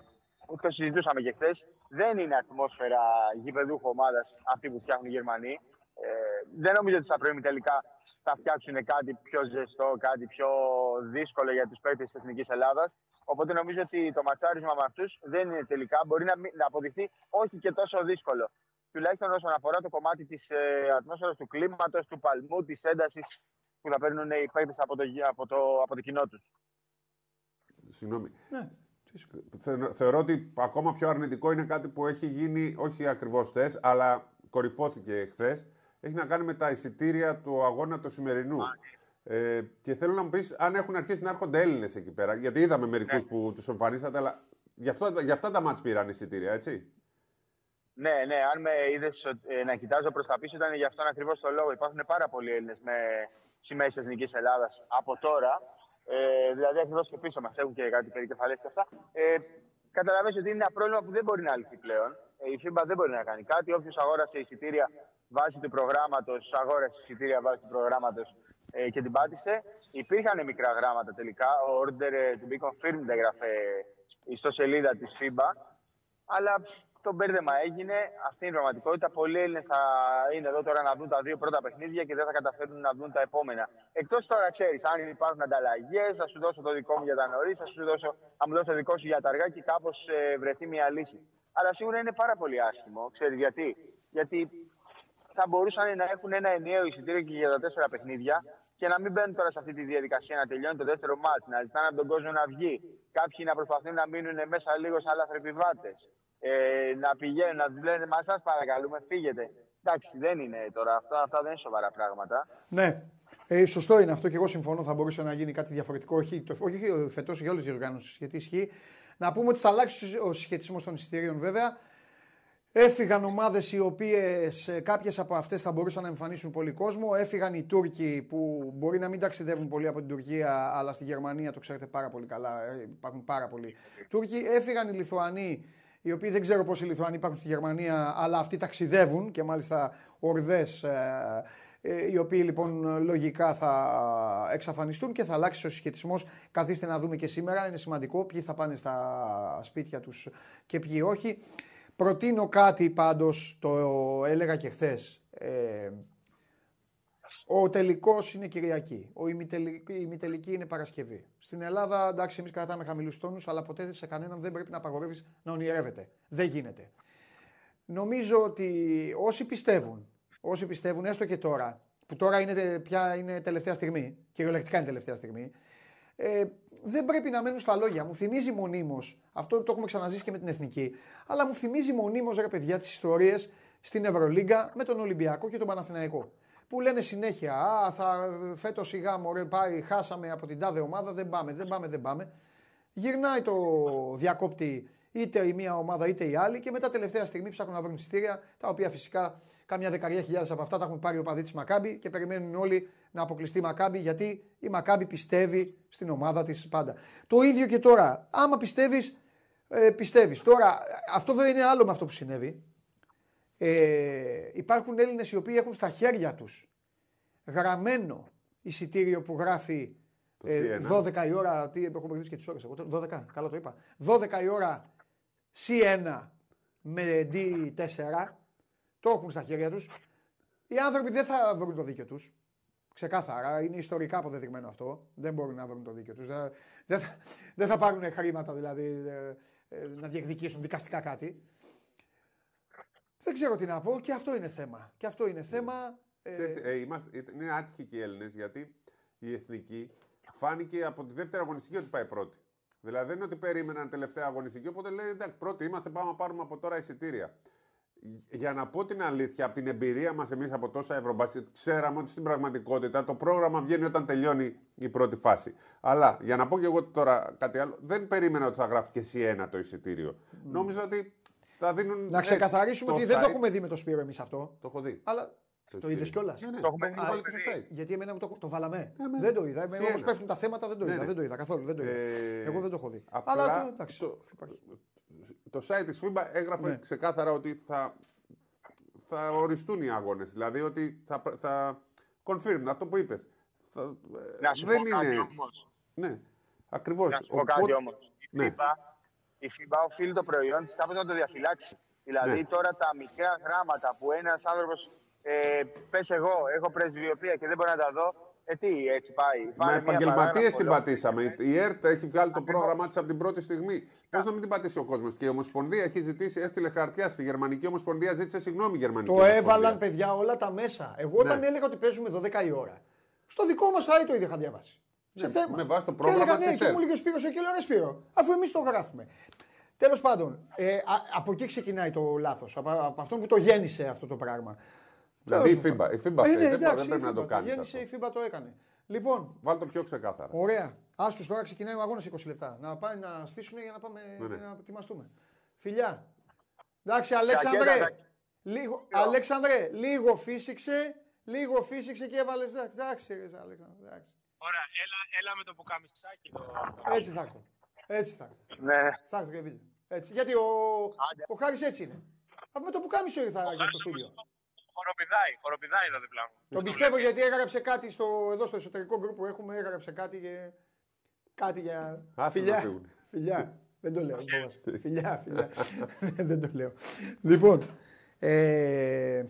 το συζητούσαμε και χθες. Δεν είναι ατμόσφαιρα γηπεδούχου ομάδας αυτή που φτιάχνουν οι Γερμανοί. Ε, δεν νομίζω ότι στα πρωί τελικά θα φτιάξουν κάτι πιο ζεστό, κάτι πιο δύσκολο για τους παίκτες της Εθνικής Ελλάδας. Οπότε νομίζω ότι το ματσάρισμα με αυτούς δεν είναι τελικά. Μπορεί να, μην- να αποδειχθεί όχι και τόσο δύσκολο. Τουλάχιστον όσον αφορά το κομμάτι της ε, ατμόσφαιρας, του κλίματος, του παλμού, της έντασης που θα παίρνουν οι παίκτες από το, από το, από το κοινό τους. Συγγνώμη. ναι. Θε- Θεωρώ ότι ακόμα πιο αρνητικό είναι κάτι που έχει γίνει, όχι ακριβώς χθες, αλλά κορυφώθηκε χθες. Έχει να κάνει με τα εισιτήρια του αγώνα του σημερινού. Ε, και θέλω να μου πεις αν έχουν αρχίσει να έρχονται Έλληνες εκεί πέρα. Γιατί είδαμε μερικούς που τους εμφανίσατε, αλλά γι' αυτά, γι αυτά τα μάτς πήραν εισιτήρια, έτσι. Ναι, ναι, αν με είδες να κοιτάζω προς τα πίσω, ήταν γι' αυτόν ακριβώς το λόγο. Υπάρχουν πάρα πολλοί Έλληνες με σημαίες Εθνικής Ελλάδας από τώρα. Ε, δηλαδή, ακριβώς και πίσω μας έχουν και κάτι περικεφαλές και αυτά. Ε, Καταλαβαίνετε ότι είναι ένα πρόβλημα που δεν μπορεί να λυθεί πλέον. Ε, η FIBA δεν μπορεί να κάνει κάτι. Όποιος αγόρασε εισιτήρια βάσει του προγράμματος, αγόρασε εισιτήρια βάσει του προγράμματος ε, και την πάτησε. Υπήρχαν μικρά γράμματα τελικά. Ο order ε, to be confirmed έγραφε η ιστοσελίδα της FIBA. Αλλά το μπέρδεμα έγινε. Αυτή είναι η πραγματικότητα. Πολλοί Έλληνες θα είναι εδώ τώρα να δουν τα δύο πρώτα παιχνίδια και δεν θα καταφέρουν να δουν τα επόμενα. Εκτός τώρα, ξέρεις, αν υπάρχουν ανταλλαγές, θα σου δώσω το δικό μου για τα νωρίς, θα, σου δώσω, θα μου δώσω το δικό σου για τα αργά και κάπως ε, βρεθεί μια λύση. Αλλά σίγουρα είναι πάρα πολύ άσχημο. Ξέρεις γιατί. Γιατί θα μπορούσαν να έχουν ένα ενιαίο εισιτήριο και για τα τέσσερα παιχνίδια και να μην μπαίνουν τώρα σε αυτή τη διαδικασία να τελειώνει το δεύτερο μάτς, να ζητάνε από τον κόσμο να βγει. Κάποιοι να προσπαθούν να μείνουν μέσα λίγο σαν λαθρεπιβάτες. Ε, να πηγαίνουν, να τους λένε Μα σας παρακαλούμε, φύγετε. Εντάξει, δεν είναι τώρα αυτά, αυτά δεν είναι σοβαρά πράγματα. Ναι. Ε, σωστό είναι αυτό και εγώ συμφωνώ. Θα μπορούσε να γίνει κάτι διαφορετικό. Όχι, το, όχι φετός για όλες τις διοργανώσεις. Γιατί ισχύει. Να πούμε ότι θα αλλάξει ο συσχετισμό των εισιτηρίων βέβαια. Έφυγαν ομάδες οι οποίες κάποιες από αυτές θα μπορούσαν να εμφανίσουν πολύ κόσμο. Έφυγαν οι Τούρκοι που μπορεί να μην ταξιδεύουν πολύ από την Τουρκία, αλλά στη Γερμανία το ξέρετε πάρα πολύ καλά. ε, Υπάρχουν πάρα πολλοί Τούρκοι. Έφυγαν οι Λιθουανοί, οι οποίοι δεν ξέρω πόσοι Λιθουανοί υπάρχουν στη Γερμανία, αλλά αυτοί ταξιδεύουν και μάλιστα ορδές ε, οι οποίοι λοιπόν λογικά θα εξαφανιστούν και θα αλλάξει ο συσχετισμός. Καθίστε να δούμε και σήμερα, είναι σημαντικό ποιοι θα πάνε στα σπίτια τους και ποιοι όχι. Προτείνω κάτι πάντως, το έλεγα και χθες. Ε, ο τελικός είναι Κυριακή. Ο ημιτελική, η ημιτελική είναι Παρασκευή. Στην Ελλάδα, εντάξει, εμείς κρατάμε χαμηλούς τόνους, αλλά ποτέ σε κανέναν δεν πρέπει να απαγορεύεις να ονειρεύεται. Δεν γίνεται. Νομίζω ότι όσοι πιστεύουν, όσοι πιστεύουν έστω και τώρα, που τώρα είναι, πια είναι τελευταία στιγμή, κυριολεκτικά είναι τελευταία στιγμή, ε, δεν πρέπει να μένουν στα λόγια. Μου θυμίζει μονίμως, αυτό το έχουμε ξαναζήσει και με την εθνική, αλλά μου θυμίζει μονίμως ρε παιδιά τις ιστορίες στην Ευρωλίγκα με τον Ολυμπιακό και τον Παναθηναϊκό που λένε συνέχεια Α, θα φέτος σιγά μωρέ πάει, χάσαμε από την τάδε ομάδα, δεν πάμε, δεν πάμε, δεν πάμε. Γυρνάει το διακόπτη είτε η μία ομάδα είτε η άλλη και μετά τελευταία στιγμή ψάχνουν να βρουν εισιτήρια τα οποία φυσικά κάμια δεκαριά χιλιάδε από αυτά τα έχουν πάρει ο παδί της Μακάμπη και περιμένουν όλοι να αποκλειστεί η Μακάμπη γιατί η Μακάμπη πιστεύει στην ομάδα της πάντα. Το ίδιο και τώρα. Άμα πιστεύεις, ε, πιστεύεις. Τώρα, αυτό δεν είναι άλλο με αυτό που συνέβη. Ε, υπάρχουν Έλληνες οι οποίοι έχουν στα χέρια τους γραμμένο εισιτήριο που γράφει ε, 12 η ώρα. Τι έχω μπερδέψει και τις ώρες. 12, καλά το είπα. 12 η ώρα C1 με D4. Το έχουν στα χέρια τους. Οι άνθρωποι δεν θα βρουν το δίκιο τους. Ξεκάθαρα, είναι ιστορικά αποδεδειγμένο αυτό. Δεν μπορούν να βρουν το δίκιο τους. Δεν, δεν, θα, δεν θα πάρουν χρήματα δηλαδή ε, ε, να διεκδικήσουν δικαστικά κάτι. Δεν ξέρω τι να πω και αυτό είναι θέμα. Και αυτό είναι θέμα. Ε... ε είμαστε, είναι άτυχοι και οι Έλληνες γιατί η εθνική φάνηκε από τη δεύτερη αγωνιστική ότι πάει πρώτη. Δηλαδή δεν είναι ότι περίμεναν τελευταία αγωνιστική, οπότε λέει εντάξει, πρώτοι είμαστε, πάμε να πάρουμε από τώρα εισιτήρια. Για να πω την αλήθεια, από την εμπειρία μας εμείς από τόσα ευρωμπάσκετ, ξέραμε ότι στην πραγματικότητα το πρόγραμμα βγαίνει όταν τελειώνει η πρώτη φάση. Αλλά για να πω και εγώ τώρα κάτι άλλο, δεν περίμενα ότι θα γράφει και εσύ ένα το εισιτήριο. Mm. Νόμιζα ότι θα δίνουν. Να ξεκαθαρίσουμε ότι δεν το έχουμε δει με το Σπύρο εμείς αυτό. Το έχω δει. Αλλά το, το είδες κιόλας. Ναι, ναι. Το έχουμε δει. Γιατί εμένα το, το βάλαμε. Ναι, δεν το είδα. Όπω πέφτουν τα θέματα δεν το είδα. Δεν το είδα καθόλου. Δεν το είδα. Ε, Εγώ δεν το έχω δει. Αλλά το, εντάξει. Το, το site της FIBA έγραφε ξεκάθαρα ότι θα, θα οριστούν οι αγώνες. Δηλαδή ότι θα, θα confirm αυτό που είπες. Να σου πω κάτι όμως. Ναι, ακριβώς. Να σου πω κάτι όμως. Η FIBA η FIBA οφείλει το προϊόν της κάπως να το διαφυλάξει. Δηλαδή ναι. τώρα τα μικρά γράμματα που ένας άνθρωπος ε, πες εγώ, έχω πρεσβειοποία και δεν μπορώ να τα δω. Ε, τι, έτσι πάει. Με επαγγελματίες την πατήσαμε. Η ΕΡΤ έχει βγάλει το πρόγραμμά της από την πρώτη στιγμή. Πώ να μην την πατήσει ο κόσμος. Και η Ομοσπονδία έχει ζητήσει, έστειλε χαρτιά στη Γερμανική Ομοσπονδία, ζήτησε συγγνώμη Γερμανική. Το έβαλαν παιδιά όλα τα μέσα. Εγώ όταν ναι. έλεγα ότι παίζουμε 12 η ώρα. Στο δικό μας site το ίδιο είχα διαβάσει σε θέμα. Με βάση το πρόγραμμα. Και έλεγα ναι, και μου έλεγε Σπύρο, και λέω Σπύρο, αφού εμείς το γράφουμε. Τέλος πάντων, ε, από εκεί ξεκινάει το λάθος. Από, από αυτόν που το γέννησε αυτό το πράγμα. Δηλαδή η FIBA, η FIBA ε, ναι, εντάξει, δεν πρέπει να το κάνεις. Γέννησε η FIBA το έκανε. Λοιπόν. Βάλτε το πιο ξεκάθαρα. Ωραία. Άστος τώρα ξεκινάει ο αγώνας 20 λεπτά. Να πάνε να στήσουν για να πάμε ναι, ναι. να ετοιμαστούμε. Φιλιά. Εντάξει, Αλέξανδρε. Λίγο, Αλέξανδρε, λίγο φύσηξε, λίγο φύσηξε και έβαλε. Εντάξει, Αλέξανδρε. Ωραία, έλα, έλα με το πουκαμισάκι. Το... Έτσι θα έρθω. Έτσι θα έρθω. Ναι. Θα έρθω και βίντεο. Έτσι. Γιατί ο, ο Χάρης έτσι είναι. Από με το πουκάμισο ήρθα για στο στούντιο. Χοροπηδάει, χοροπηδάει εδώ δίπλα μου. Τον πιστεύω γιατί έγραψε κάτι στο, εδώ στο εσωτερικό γκρουπ που έχουμε, έγραψε κάτι, και... κάτι για φιλιά. Φιλιά. Δεν το λέω. φιλιά, φιλιά. Δεν το λέω. Λοιπόν, ε,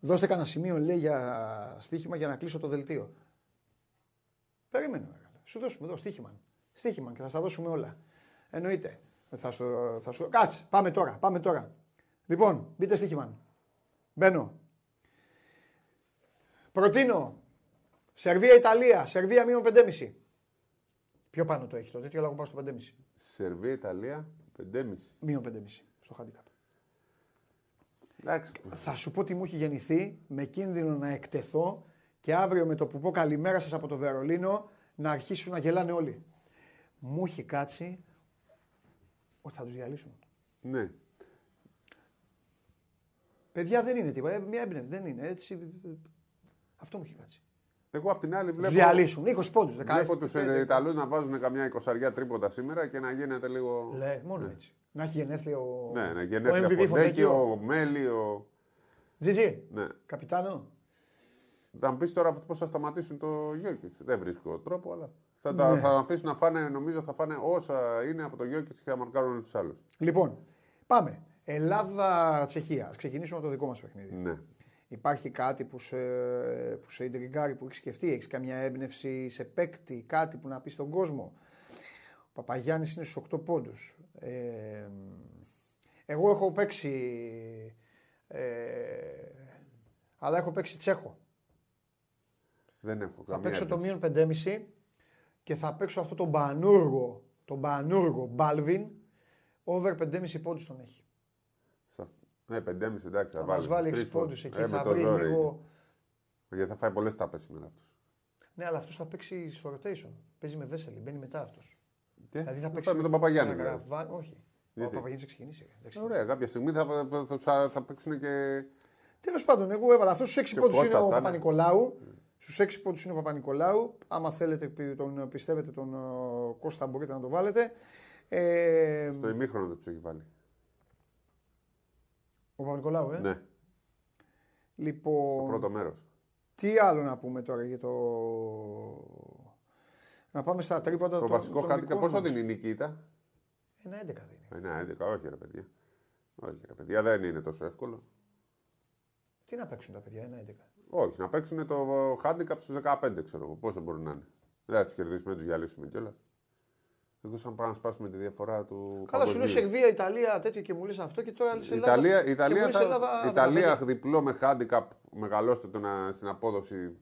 δώστε κανένα σημείο λέει για στοίχημα για να κλείσω το δελτίο. Περίμενε, μεγάλα. Σου δώσουμε εδώ στοίχημα. Στοίχημα και θα στα δώσουμε όλα. Εννοείται. Θα σου, θα σου... Κάτσε, πάμε τώρα, πάμε τώρα. Λοιπόν, μπείτε στοίχημα. Μπαίνω. Προτείνω. Σερβία-Ιταλία. Σερβία μείον 5,5. Πιο πάνω το έχει το τέτοιο, αλλά εγώ πάω στο 5,5. Σερβία-Ιταλία 5,5. Μείον 5,5 στο handicap. Θα σου πω τι μου έχει γεννηθεί με κίνδυνο να εκτεθώ και αύριο με το που πω καλημέρα σας από το Βερολίνο να αρχίσουν να γελάνε όλοι. Μου έχει κάτσει ότι θα τους διαλύσουν. Ναι. Παιδιά δεν είναι τίποτα. Ε, μια έμπνευση δεν είναι. Έτσι, αυτό μου έχει κάτσει. Εγώ απ' την άλλη βλέπω. Διαλύσουν 20 πόντους. Βλέπω τους Ιταλούς να βάζουν καμιά εικοσαριά τρίποτα σήμερα και να γίνεται λίγο. Λε, μόνο ναι. έτσι. Να έχει γενέθλιο. Ναι, να γενέθλιο ο MVP ο Μέλι, ο. Τζιτζι. Ναι. Καπιτάνο. Θα μου πεις τώρα πώς θα σταματήσουν το Γιώκητς. Δεν βρίσκω τρόπο, αλλά θα, τα, Ναι. θα αφήσουν να φάνε, νομίζω θα φάνε όσα είναι από το Γιώκητς και θα μαρκάρουν τους άλλους. Λοιπόν, πάμε. Ελλάδα-Τσεχία. Α ξεκινήσουμε από το δικό μας παιχνίδι. Ναι. Υπάρχει κάτι που σε, που σε ιντριγκάρει, που έχεις σκεφτεί, έχεις καμιά έμπνευση σε παίκτη, κάτι που να πεις στον κόσμο; Ο Παπαγιάννης είναι στους 8 πόντους. Ε, εγώ έχω παίξει. Ε, αλλά έχω παίξει Τσέχο. Δεν έχω Θα καμία παίξω το έμπνευση. μείον 5,5 και θα παίξω αυτό το μπανούργο, το μπανούργο Μπάλβιν. Over 5,5 πόντους τον έχει. Σα- Ναι, 5,5 εντάξει. Θα Θα, μας βάλει βάλει Τρεις 6 πόντους εκεί. Ε, με θα το βρει ζόρι λίγο. είναι. Γιατί θα φάει πολλές τάπες σήμερα αυτός. Ναι, αλλά αυτός θα παίξει στο rotation. Παίζει με Βέσελη, μπαίνει μετά αυτός. Και Δηλαδή θα θα παίξει. φάει με τον Παπαγιάννη. να δηλαδή. γραβά- Όχι. Γιατί; Ο Παπαγιάννης θα ξεκινήσει. Ωραία, κάποια στιγμή θα, θα, θα, θα παίξουν και. Τέλος πάντων, εγώ έβαλα αυτό στους 6 Και πόντους είναι Κώστας ο θα είναι. Παπα-Νικολάου. Στους 6 πόντους είναι ο Παπα-Νικολάου. Άμα θέλετε, πι- τον πιστεύετε τον ε, Κώστα, μπορείτε να το βάλετε. Ε, Το ημίχρονο δεν τους έχει βάλει. Ο Παπα-Νικολάου, ε. Ναι, το Λοιπόν, πρώτο μέρος. τι άλλο να πούμε τώρα για το. Να πάμε στα τρίποντα Το των- βασικό των χάρτη. δικών Πόσο μας. δίνει η Νικήτα. Ένα 11 δίνει. Ένα 11, όχι ρε παιδιά. Όχι ρε παιδιά, δεν είναι τόσο εύκολο. Τι να παίξουν τα παιδιά, ένα 11. Όχι, να παίξουν το handicap στους 15, ξέρω εγώ. Πόσο μπορεί να είναι. Δεν θα τους κερδίσουμε, δεν τους διαλύσουμε κιόλας. Εδώ σαν πάμε να σπάσουμε τη διαφορά του. Καλά, σου λέει παγκοσμίου. Σερβία, Ιταλία, τέτοιο και μου λε αυτό και τώρα λες Η Ελλάδα. Ιταλία, η και Ιταλία, μου λες θα, Ελλάδα Ιταλία 15. διπλό με handicap μεγαλώστε το να- στην απόδοση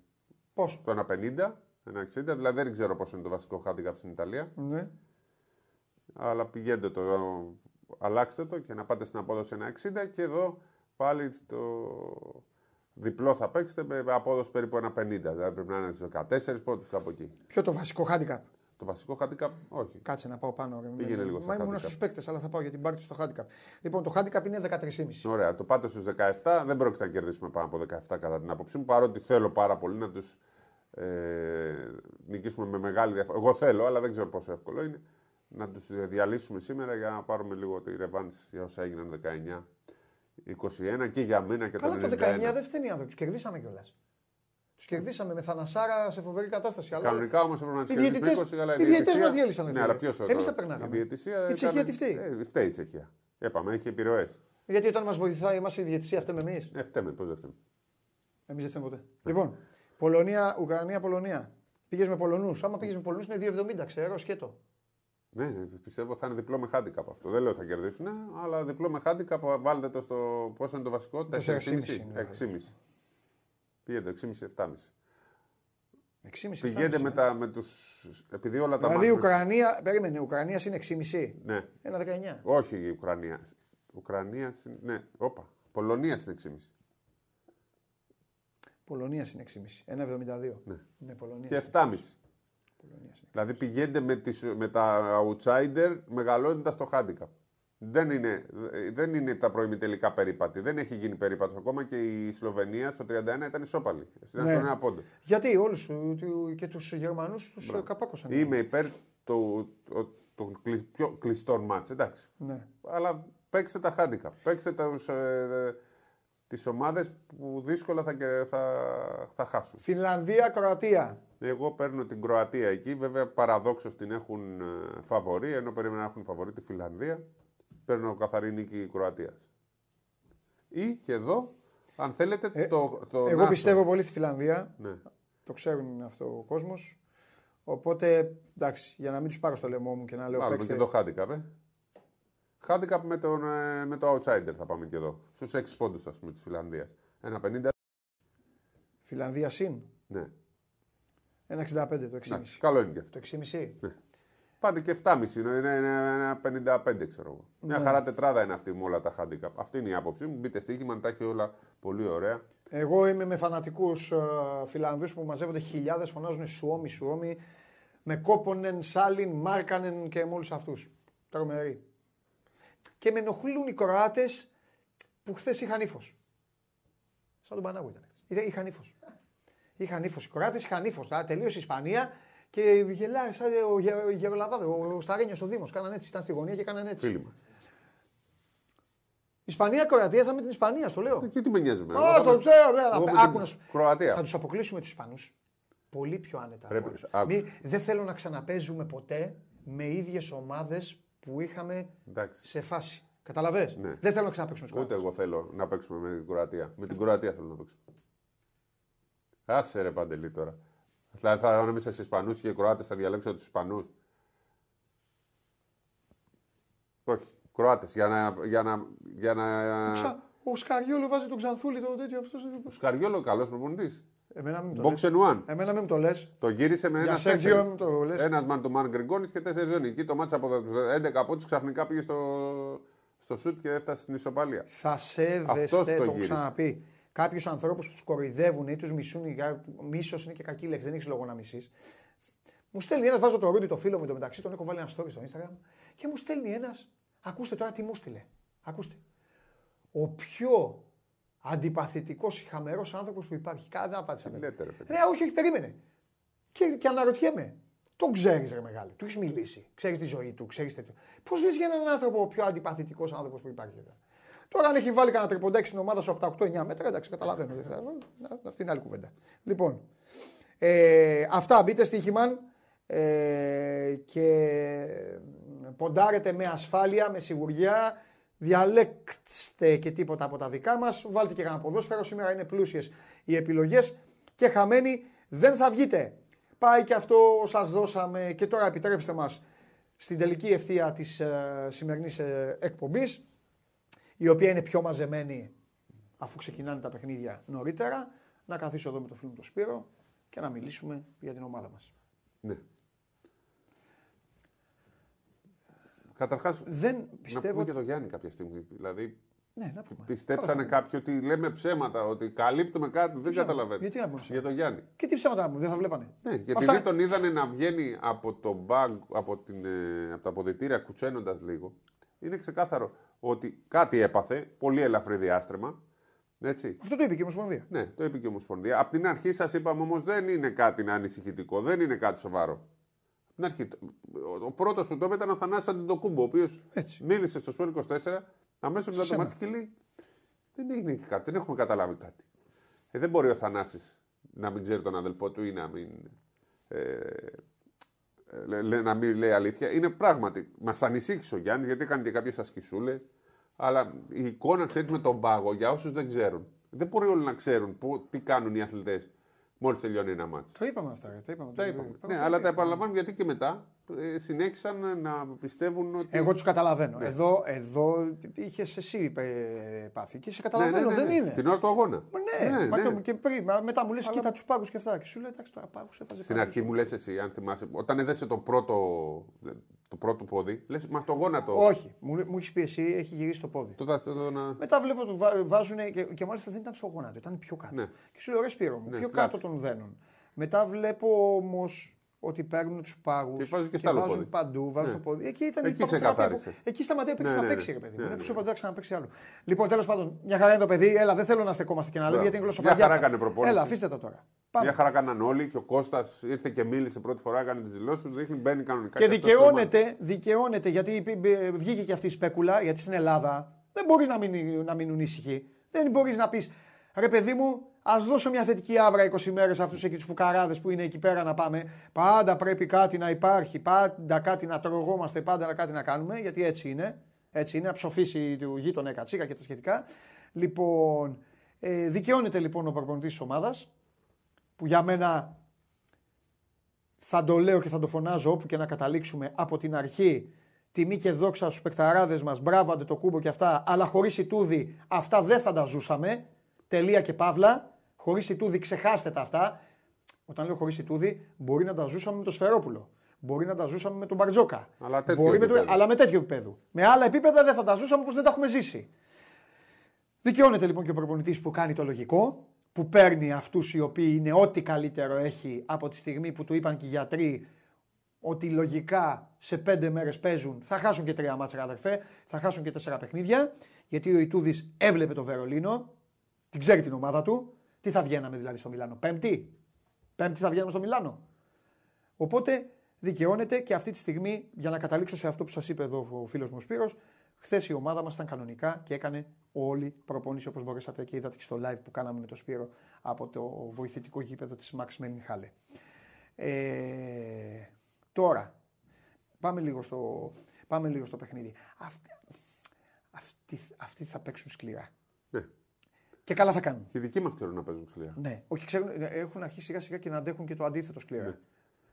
Πόσο; το 1,50, 1,60. Δηλαδή δεν ξέρω πόσο είναι το βασικό handicap στην Ιταλία. Ναι. Αλλά πηγαίνετε το, αλλάξτε το και να πάτε στην απόδοση 1,60 και εδώ πάλι το διπλό θα παίξετε με με απόδοση περίπου 1,50. Δηλαδή πρέπει να είναι στους 14 πόντους κάπου εκεί. Ποιο το βασικό handicap; Το βασικό handicap όχι. Κάτσε να πάω πάνω. ρε. Πήγαινε λίγο στα Μα ήμουν handicap. στους παίκτες, αλλά θα πάω για την πάρτι στο handicap. Λοιπόν, το handicap είναι 13,5. Ωραία, το πάτε στους 17, δεν πρόκειται να κερδίσουμε πάνω από 17 κατά την άποψή μου, παρότι θέλω πάρα πολύ να τους ε, νικήσουμε με μεγάλη διαφορά. Εγώ θέλω, αλλά δεν ξέρω πόσο εύκολο είναι, να τους διαλύσουμε σήμερα για να πάρουμε λίγο τη ρεβάνση για όσα έγιναν 19. 21 και για μένα και Καλά, το το 91. 19 δεν φταίνει οι άνθρωποι. Τους κερδίσαμε κιόλας. Τους κερδίσαμε με θανασάρα σε φοβερή κατάσταση. Κανονικά όμως έπρεπε να τους κερδίσουμε. Οι διαιτητέ μας διέλυσαν. Ναι, αλλά ποιος Εμείς τα περνάγαμε. Η, η Τσεχία τι φταίει; Ε, φταίει η Τσεχία. Έπαμε, έχει επιρροές. Γιατί όταν μας βοηθάει είμαστε η διαιτησία, φταίμε εμείς; Ε, φταίμε, πώς δεν φταίμε. Εμείς δεν φταίμε ποτέ. Ναι. Λοιπόν, Πολωνία, Ουκρανία, Πολωνία. Πήγες με Πολωνούς. Άμα πήγες με Πολωνούς είναι 2,70, ξέρω, σκέτο. Ναι, πιστεύω θα είναι διπλό με χάντικα από αυτό. Δεν λέω θα κερδίσουν, αλλά διπλό με χάντικα βάλτε το στο. Πόσο είναι το βασικό, 4,5. 6,5. 6,5-7,5. Πηγαίνετε με, τα, με όλα τα Δηλαδή η Ουκρανία, περίμενε, η Ουκρανίας είναι 6,5. Ένα 19. Όχι η Ουκρανία. Ουκρανία, ναι, όπα. Πολωνία είναι 6,5. Πολωνία είναι 6,5. Ένα Ναι. ναι Πολωνία. Και 7,5. Δηλαδή πηγαίνετε με, τις, με τα outsider μεγαλώνοντας το handicap. Δεν είναι, δεν είναι τα προημιτελικά περίπατη. Δεν έχει γίνει περίπατο ακόμα και η Σλοβενία στο 31 ήταν ισόπαλη. Ήταν Ναι. στον ένα πόντο. Γιατί όλους και τους Γερμανούς τους καπάκωσαν. Είμαι υπέρ του, του, του κλει- πιο κλειστών μάτς, εντάξει. Ναι. Αλλά παίξτε τα handicap. Παίξτε τους, ε, τις ομάδες που δύσκολα θα, και- θα, θα χάσουν. Φιλανδία, Κροατία. Εγώ παίρνω την Κροατία εκεί. Βέβαια, παραδόξως την έχουν ε, φαβορή, ενώ περίμενα να έχουν φαβορή τη Φιλανδία. Παίρνω καθαρή νίκη Κροατίας. Ή και εδώ, αν θέλετε, το, το. Ε, Εγώ Νάσο. πιστεύω πολύ στη Φιλανδία. Ναι. Το ξέρουν αυτό ο κόσμος. Οπότε εντάξει, για να μην τους πάρω στο λαιμό μου και να λέω Βάλουμε παίξτε. και το handicap, ε. Handicap με, τον, ε, με το outsider θα πάμε και εδώ. Στους 6 πόντους, ας πούμε, της Φιλανδίας. Ένα 50. Φιλανδία συν. Ναι. Ένα 65 το 6,5. Εντάξει, καλό είναι και αυτό. Το 6,5. Πάτε και 7,5 είναι, είναι, είναι ένα 55 ξέρω εγώ. Μια Ναι. χαρά τετράδα είναι αυτή με όλα τα handicap. Αυτή είναι η άποψή μου. Μπείτε στοίχημα, να τα έχει όλα πολύ ωραία. Εγώ είμαι με φανατικούς uh, Φιλανδούς που μαζεύονται χιλιάδες, φωνάζουν Σουόμι, Σουόμι. Με Κόπονεν, Σάλιν, Μάρκανεν και με όλους αυτούς. Τρομεροί. Και με ενοχλούν οι Κροάτες που χθες είχαν ύφος. Σαν τον Πανάγου ήταν. Είδα- Είχαν ύφος. Είχαν ύφος. Οι Κροάτες είχαν ύφος. Τελείωσε η Ισπανία και γελάει σαν ο, Γε- ο Γερολαδάδε, ο, ο Σταρένιο ο Δήμος. Κάναν έτσι. Ήταν στη γωνία και κάναν έτσι. Φίλοι μας. Ισπανία-Κροατία θα με την Ισπανία, στο λέω. Και τι με νοιάζει εμένα. Α, Εγώ το θα- ξέρω, ναι, εγώ αλλά με την άκου να σου- Κροατία. Θα τους αποκλείσουμε τους Ισπανούς. Πολύ πιο άνετα. Πρέπει- από όλους. άκου. Μη- δεν θέλω να ξαναπέζουμε ποτέ με ίδιες ομάδες που είχαμε Εντάξει. σε φάση. Καταλαβες; Ναι. Δεν θέλω να ξαναπέξουμε τους Ούτε εγώ θέλω να παίξουμε με την Κροατία. Με την Κροατία θέλω να παίξουμε. Άσε ρε Παντελή τώρα. Δηλαδή θα ανάμεσα στου Ισπανούς και οι Κροάτες θα διαλέξω τους Ισπανούς. Όχι. Κροάτες. Για να. Για να, για να... Ξα- Ο Σκαριόλο βάζει τον Ξανθούλη το τέτοιο αυτός. Ο Σκαριόλο, καλός προπονητής. Εμένα μην μου το λες. Box and one. Εμένα μην μου το λες. Το γύρισε με Για ένα Σέρτζιο τέσσερις. μου το λες. Ένας man του man Γκριγκόνης και τέσσερις ζώνη. Εκεί το μάτσα από τους 11 από του ξαφνικά πήγε στο, στο σουτ και έφτασε στην ισοπαλία. Θα Αυτός σέβεστε, το το έχω γύρισε. ξαναπεί. Κάποιους ανθρώπους που τους κοροϊδεύουν ή τους μισούν, μίσος είναι και κακή λέξη, δεν έχεις λόγο να μισείς. Μου στέλνει ένας, βάζω το ρούντι το φίλο μου το μεταξύ, τον έχω βάλει ένα story στο Instagram και μου στέλνει ένας. Ακούστε τώρα τι μου στείλε. Ακούστε. Ο πιο αντιπαθητικός, χαμερός άνθρωπος που υπάρχει. Κάτι δεν απάντησα. Τι λέτε, ρε παιδί. Ναι, όχι, όχι, περίμενε. Και, και αναρωτιέμαι. Τον ξέρεις, ρε μεγάλο. Του έχεις μιλήσει. Ξέρεις τη ζωή του. Ξέρεις τέτοιο. Πώς λες για έναν άνθρωπο, ο πιο αντιπαθητικός άνθρωπος που υπάρχει εδώ; Τώρα, αν έχει βάλει κανένα τριποντέξι στην ομάδα σου από τα 8-9 μέτρα, εντάξει, καταλαβαίνω. δεν χρειάζεται. Αυτή είναι άλλη κουβέντα. Λοιπόν, ε, αυτά μπείτε στη Χιμάν ε, και ποντάρετε με ασφάλεια, με σιγουριά. Διαλέξτε και τίποτα από τα δικά μας. Βάλτε και κανένα ποδόσφαιρο. Σήμερα είναι πλούσιες οι επιλογές και χαμένοι δεν θα βγείτε. Πάει και αυτό σας δώσαμε και τώρα επιτρέψτε μας στην τελική ευθεία της ε, σημερινής ε, εκπομπής η οποία είναι πιο μαζεμένη αφού ξεκινάνε τα παιχνίδια νωρίτερα να καθίσω εδώ με τον φίλο μου τον Σπύρο και να μιλήσουμε για την ομάδα μας. Ναι. Καταρχάς, Δεν να πιστεύω πούμε ότι... και το Γιάννη κάποια στιγμή. Δηλαδή, Ναι, να πούμε. πιστέψανε κάποιοι ότι λέμε ψέματα, ότι καλύπτουμε κάτι. Δεν ψέματα; καταλαβαίνω. Γιατί να πούμε Για τον Γιάννη. Και τι ψέματα να πούμε, δεν θα βλέπανε. Ναι, γιατί Αυτά- επειδή τον είδανε να βγαίνει από το μπαγκ, από, την, ε, από τα αποδητήρια κουτσένοντας λίγο, είναι ξεκάθαρο ότι κάτι έπαθε, πολύ ελαφρύ διάστρεμα. Έτσι. Αυτό το είπε και η Ομοσπονδία. Ναι, το είπε και η Ομοσπονδία. Από την αρχή σας είπαμε όμως δεν είναι κάτι ανησυχητικό, δεν είναι κάτι σοβαρό. Από την αρχή. Ο, ο πρώτος που το είπε ήταν ο Θανάσης Αντιτοκούμπο, ο οποίος Έτσι. μίλησε στο Σπορ 24, αμέσως μετά το Ψέμα. μάτι και λέει: Δεν έγινε και κάτι, δεν έχουμε καταλάβει κάτι. Ε, δεν μπορεί ο Θανάσης να μην ξέρει τον αδελφό του ή να μην. Ε, ε, λέ- να μην λέει αλήθεια. Είναι πράγματι. Μας ανησύχησε ο Γιάννης γιατί έκανε και κάποιες ασκησούλες. Αλλά η εικόνα, ξέρεις, με τον πάγο, για όσους δεν ξέρουν. Δεν μπορεί όλοι να ξέρουν που, τι κάνουν οι αθλητές μόλις τελειώνει ένα μάτσο. Το είπαμε αυτά. ρε, Τα είπαμε. Τα είπαμε. Ναι, αλλά τα επαναλαμβάνουν γιατί και μετά ε, συνέχισαν να πιστεύουν ότι. Εγώ τους καταλαβαίνω. Ναι. Εδώ, εδώ είχες εσύ ε, πάθει και σε καταλαβαίνω. Δεν είναι. Την ώρα του αγώνα. Ναι, μα το- και πριν, μα μετά μου λες: Αλλά- Κοίτα τους πάγου και αυτά. Και σου λέει: Εντάξει, τώρα πάγου έφαζε. Στην πάγους». αρχή μου λες εσύ, αν θυμάσαι, όταν έδεσε το πρώτο, το πρώτο πόδι, λες μα το γόνατο. Όχι, μου, μου έχεις πει εσύ, έχει γυρίσει το πόδι. Το, το, το, να... Μετά βλέπω ότι βά, βάζουν και, και μάλιστα δεν ήταν στο γόνατο, ήταν πιο κάτω. Ναι. Και σου λέω ρε Σπύρο μου, Ναι, πιο φλάψη. κάτω των δένων. Μετά βλέπω όμως ότι παίρνουν τους πάγους Και βάζουν και στο άλλο βάζουν πόδι. παντού, βάζουν Ναι. το πόδι. Εκεί ήταν Εκεί η παγωθεραπεία ξεκαθάρισε. που- Εκεί σταματάει ο παίκτης Ναι, να ναι, παίξει, ναι. ρε παιδί μου. Ναι, Είναι ναι, που σου ναι. είπα δεν να παίξει άλλο. Λοιπόν, τέλος πάντων, μια χαρά είναι το παιδί. Έλα, δεν θέλω να στεκόμαστε και να λέμε Μπράβο. γιατί είναι Μια γλωσσοφαγιά. χαρά αυτά. έκανε προπόνηση. Έλα, αφήστε τα τώρα. Πάμε. Μια χαρά κάναν όλοι και ο Κώστας ήρθε και μίλησε πρώτη φορά, έκανε τις δηλώσεις του, δείχνει μπαίνει κανονικά. Και αυτός στο ομάδα. δικαιώνεται, δικαιώνεται γιατί π- π- βγήκε και αυτή η σπέκουλα, γιατί στην Ελλάδα δεν μπορείς να, μην, να μείνουν ήσυχοι. Δεν μπορείς να πεις, ρε παιδί μου, ας δώσω μια θετική άβρα 20 μέρες αυτούς εκεί τους φουκαράδες που είναι εκεί πέρα να πάμε. Πάντα πρέπει κάτι να υπάρχει, πάντα κάτι να τρογόμαστε, πάντα κάτι να κάνουμε, γιατί έτσι είναι. Έτσι είναι, να ψοφήσει του γείτονα κατσίκα και τα σχετικά. Λοιπόν, ε, δικαιώνεται λοιπόν ο προπονητής της ομάδας, που για μένα θα το λέω και θα το φωνάζω όπου και να καταλήξουμε από την αρχή. Τιμή και δόξα στους παικταράδες μας, μπράβο αντε το κούμπο και αυτά, αλλά χωρίς Ιτούδη αυτά δεν θα τα ζούσαμε. Τελεία και παύλα. Χωρίς Ιτούδη ξεχάστε τα αυτά. Όταν λέω χωρίς Ιτούδη, μπορεί να τα ζούσαμε με το Σφερόπουλο. Μπορεί να τα ζούσαμε με τον Μπαρτζόκα. Αλλά τέτοιο μπορεί με το, επίπεδο. αλλά με τέτοιο επίπεδο. Με άλλα επίπεδα δεν θα τα ζούσαμε όπως δεν τα έχουμε ζήσει. Δικαιώνεται λοιπόν και ο προπονητής που κάνει το λογικό, που παίρνει αυτούς οι οποίοι είναι ό,τι καλύτερο έχει από τη στιγμή που του είπαν και οι γιατροί ότι λογικά σε πέντε μέρες παίζουν. Θα χάσουν και τρία μάτσα, αδερφέ, θα χάσουν και τέσσερα παιχνίδια. Γιατί ο Ιτούδης έβλεπε το Βερολίνο, την ξέρει την ομάδα του. Τι θα βγαίναμε δηλαδή στο Μιλάνο, Πέμπτη; Πέμπτη θα βγαίναμε στο Μιλάνο. Οπότε δικαιώνεται και αυτή τη στιγμή, για να καταλήξω σε αυτό που σας είπε εδώ ο φίλος μου ο Σπύρος, Χθες η ομάδα μας ήταν κανονικά και έκανε όλη προπόνηση όπως μπορέσατε και είδατε και στο live που κάναμε με το Σπύρο από το βοηθητικό γήπεδο της Max Μιχάλε. Ε, τώρα, πάμε λίγο στο, πάμε λίγο στο παιχνίδι. Αυτοί, αυτοί, αυτοί θα παίξουν σκληρά. Ναι. Και καλά θα κάνουν. Και οι δικοί μας ξέρουν να παίζουν σκληρά. Ναι, όχι, ξέρουν, έχουν αρχίσει σιγά σιγά και να αντέχουν και το αντίθετο σκληρά. Ναι.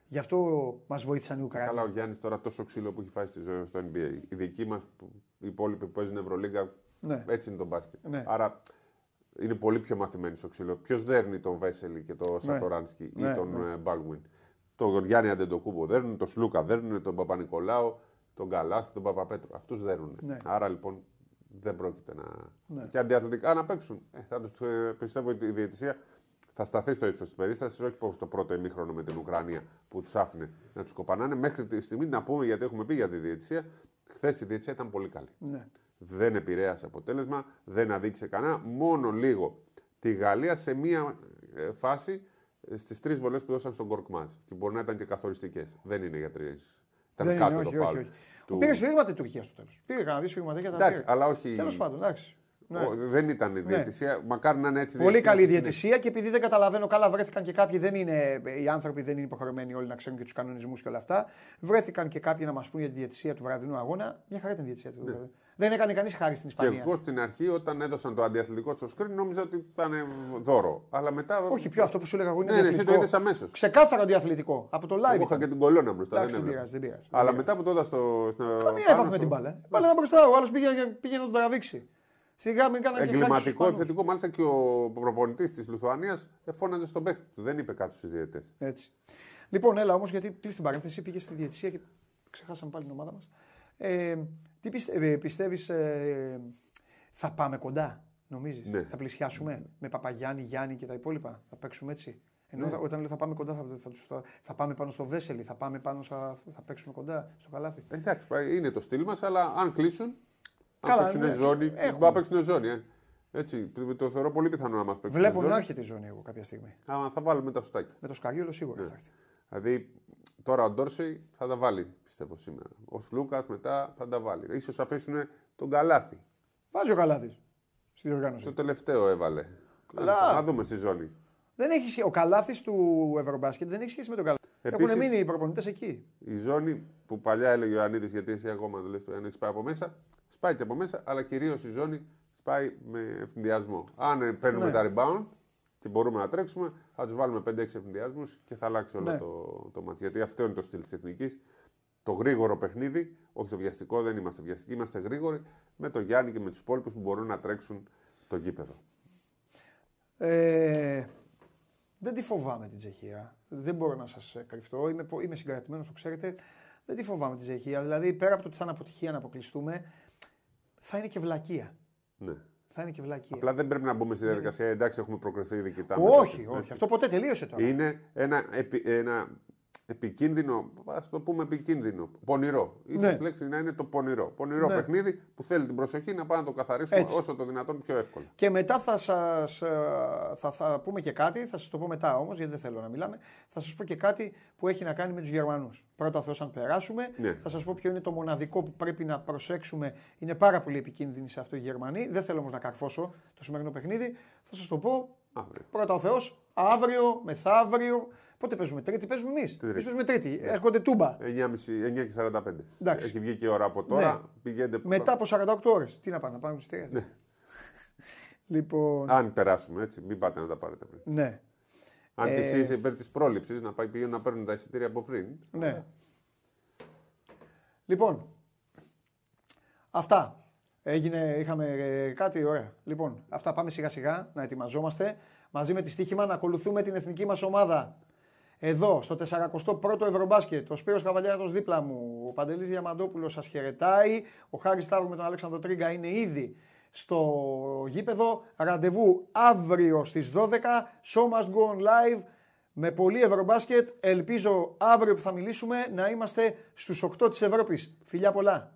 Γι' αυτό μας βοήθησαν οι Ουκρανοί. Καλά, ο Γιάννης τώρα τόσο ξύλο που έχει φάει στη ζωή στο NBA. Οι δικοί μας, οι υπόλοιποι που παίζουν Ευρωλίγκα, Ναι. έτσι είναι το μπάσκετ. Ναι. Άρα είναι πολύ πιο μαθημένοι στο ξύλο. Ποιος δέρνει τον Βέσελη και τον Σατοράνσκι Ναι, ή τον ναι. ε, Μπάλγουιν; Τον Γιάννη Αντεντοκούμπο δέρνουν, τον Σλούκα δέρνουν, τον Παπα-Νικολάου, τον Καλάθι, τον Παπαπέτρο. Αυτούς δέρνουν. Ναι. Άρα λοιπόν δεν πρόκειται να. Ναι. Και αντιαθλητικά να παίξουν. Ε, θα τους, ε, πιστεύω ότι η διαιτησία θα σταθεί στο ύψος της περίστασης, όχι όπω το πρώτο ημίχρονο με την Ουκρανία που τους άφηνε να τους κοπανάνε. Μέχρι τη στιγμή να πούμε, γιατί έχουμε πει για τη διαιτησία, χθες η διαιτησία ήταν πολύ καλή. Ναι. Δεν επηρέασε αποτέλεσμα, δεν αδίκησε κανένα. Μόνο λίγο τη Γαλλία σε μία ε, φάση στις τρεις βολές που δώσαν στον Κορκμάζ. Και μπορεί να ήταν και καθοριστικές. Δεν είναι για τρεις. Ήταν Δεν κάτω είναι, το όχι, όχι, φάουλ όχι. Του- Πήρε σφυρίγματα η Τουρκία στο τέλος. Πήρε κανένα δύο σφυρίγματα τα Εντάξει, πήρε. αλλά όχι. Τέλος πάντων, εντάξει. Ναι. Ο- Δεν ήταν η διαιτησία. Μακάρι να είναι έτσι. Πολύ καλή στην- διαιτησία και επειδή δεν καταλαβαίνω καλά, βρέθηκαν και κάποιοι, δεν είναι, οι άνθρωποι δεν είναι υποχρεωμένοι όλοι να ξέρουν και τους κανονισμούς και όλα αυτά. Βρέθηκαν και κάποιοι να μας πούν για τη διαιτησία του βραδινού αγώνα. Μια χαρά ήταν η διαιτησία του. βραδινού. Δεν έκανε κανείς χάρη στην Ναι. Και Ισπανία. εγώ στην αρχή, όταν έδωσαν το αντιαθλητικό στο screen, νόμιζα ότι ήταν δώρο. Αλλά μετά. Όχι, πιο αυτό που σου έλεγα εγώ είναι Ναι, ναι, εσύ το διαθλητικό. είδες αμέσως. Ξεκάθαρο αντιαθλητικό. Από το live. Εγώ είχα ήταν. και την κολόνα μπροστά. Εντάξει, δεν δεν έβλεπα. πειράζει, δεν πειράζει. Αλλά Δεν μετά που το είδα στο. στο Καμία πάνω έπαθε με στο- την μπάλα. Η μπάλα ήταν μπροστά. Ο άλλος πήγε, πήγε να τον τραβήξει. Σιγά μην κάνανε και χάρη στους Εγκληματικό, Ισπανούς. επιθετικό. Μάλιστα και ο προπονητής της Λιθουανίας φώναζε στον παίχτη του. Δεν είπε κάτι στους διαιτητές. Έτσι. Λοιπόν, έλα όμως, γιατί κλείσει την παρένθεση, πήγε στη διαιτησία και ξεχάσαμε πάλι την ομάδα μας. Ε, τι πιστε, ε, πιστεύεις, ε, θα πάμε κοντά, νομίζεις; Ναι. Θα πλησιάσουμε με Παπαγιάννη, Γιάννη και τα υπόλοιπα; Θα παίξουμε έτσι; Ενώ Ναι. θα- όταν λέω θα πάμε κοντά, θα, θα, τους- θα, θα πάμε πάνω στο Βέσελη, θα πάμε πάνω στα, θα παίξουμε κοντά στο καλάθι; Εντάξει, πάει- είναι το στυλ μας, αλλά αν κλείσουν. Καλά, αν παίξουν ναι, ζώνη. έχουμε. Μπορεί να παίξουν ζώνη. Ε. Έτσι, το- το θεωρώ πολύ πιθανό να μας παίξουν. Βλέπω ζώνη. να έρχεται η ζώνη εγώ κάποια στιγμή. Α, θα βάλουμε τα σουτάκια. Με το Σκαριόλο σίγουρα Ναι. θα έρθει. Δηλαδή, τώρα ο Ντόρσεϊ θα τα βάλει, πιστεύω σήμερα. Ο Σλούκας μετά θα τα βάλει. σω αφήσουν τον Καλάθι. Βάζει ο καλάθις στη διοργάνωση. Το τελευταίο έβαλε. Καλά. Να δούμε στη ζώνη. Δεν έχει σχέση. Ο καλάθις του Ευρωμπάσκετ δεν έχει σχέση με τον καλάθι. Επίσης- Έχουν μείνει οι προπονητές εκεί. Η ζώνη που παλιά έλεγε ο Ιωαννίδης, γιατί εσύ ακόμα το λες, το Ιωαννίδης σπάει από μέσα, σπάει και από μέσα, αλλά κυρίως η ζώνη σπάει με ευνηδιασμό. Αν ε, παίρνουμε Ναι. τα rebound και μπορούμε να τρέξουμε, θα τους βάλουμε 5-6 ευνηδιασμού και θα αλλάξει όλο Ναι. το, το μάτς. Γιατί αυτό είναι το στυλ της εθνικής. Το γρήγορο παιχνίδι, όχι το βιαστικό, δεν είμαστε βιαστικοί, είμαστε γρήγοροι με τον Γιάννη και με τους υπόλοιπους που μπορούν να τρέξουν το γήπεδο. Ε, δεν τη φοβάμαι την Τσεχία. Δεν μπορώ να σας κρυφτώ. Είμαι, πο- είμαι συγκρατημένος, το ξέρετε. Δεν τη φοβάμαι την Τσεχία. Δηλαδή, πέρα από το ότι θα είναι αποτυχία να αποκλειστούμε, θα είναι και βλακεία. Ναι. Θα είναι και βλακεία. Απλά δεν πρέπει να μπούμε στη διαδικασία, εντάξει, έχουμε προκριθεί ήδη κοιτάμε. Ναι. όχι, Έτσι. όχι. Αυτό ποτέ τελείωσε τώρα. Είναι ένα, επι, ένα επικίνδυνο, ας το πούμε επικίνδυνο, πονηρό. Ναι. Ίσως η λέξη να είναι το πονηρό. Πονηρό Ναι. παιχνίδι που θέλει την προσοχή να πάμε να το καθαρίσουμε Έτσι. όσο το δυνατόν πιο εύκολα. Και μετά θα σας, ε, θα, θα πούμε και κάτι, θα σας το πω μετά όμως, γιατί δεν θέλω να μιλάμε, θα σας πω και κάτι που έχει να κάνει με τους Γερμανούς. Πρώτα Θεός αν περάσουμε, Ναι. θα σας πω ποιο είναι το μοναδικό που πρέπει να προσέξουμε. Είναι πάρα πολύ επικίνδυνοι σε αυτό οι Γερμανοί. Δεν θέλω όμως να καρφώσω το σημερινό παιχνίδι. Θα σας το πω Αύριο. πρώτα ο Θεός, αύριο, μεθαύριο. Πότε παίζουμε, Τρίτη παίζουμε εμείς. Τρίτη. Εμείς παίζουμε Τρίτη. Έρχονται τούμπα. 9.30 9 και 45. Εντάξει. Έχει βγει και η ώρα από τώρα. Ναι. Πηγαίνετε. Μετά από 48 ώρες. Τι να πάνε, να πάνε στις τρία. Ναι. Λοιπόν, Αν περάσουμε έτσι, μην πάτε να τα πάρετε πριν. ναι. Αν και Ε, εσύ είσαι υπέρ της πρόληψης, να πάει πηγαίνουν να παίρνουν τα εισιτήρια από πριν. Ναι. Λοιπόν, αυτά. Έγινε, είχαμε ε, κάτι ωραία. Λοιπόν, αυτά πάμε σιγά σιγά να ετοιμαζόμαστε. Μαζί με τη στοίχημα να ακολουθούμε την εθνική μας ομάδα. Εδώ, στο 41ο Ευρωμπάσκετ, ο Σπύρος Καβαλιάρος δίπλα μου, ο Παντελής Διαμαντόπουλος σας χαιρετάει, ο Χάρης Σταύρου με τον Αλέξανδρο Τρίγκα είναι ήδη στο γήπεδο. Ραντεβού αύριο στις 12, Show Must Go On Live, με πολύ Ευρωμπάσκετ. Ελπίζω αύριο που θα μιλήσουμε να είμαστε στους 8 της Ευρώπης. Φιλιά πολλά.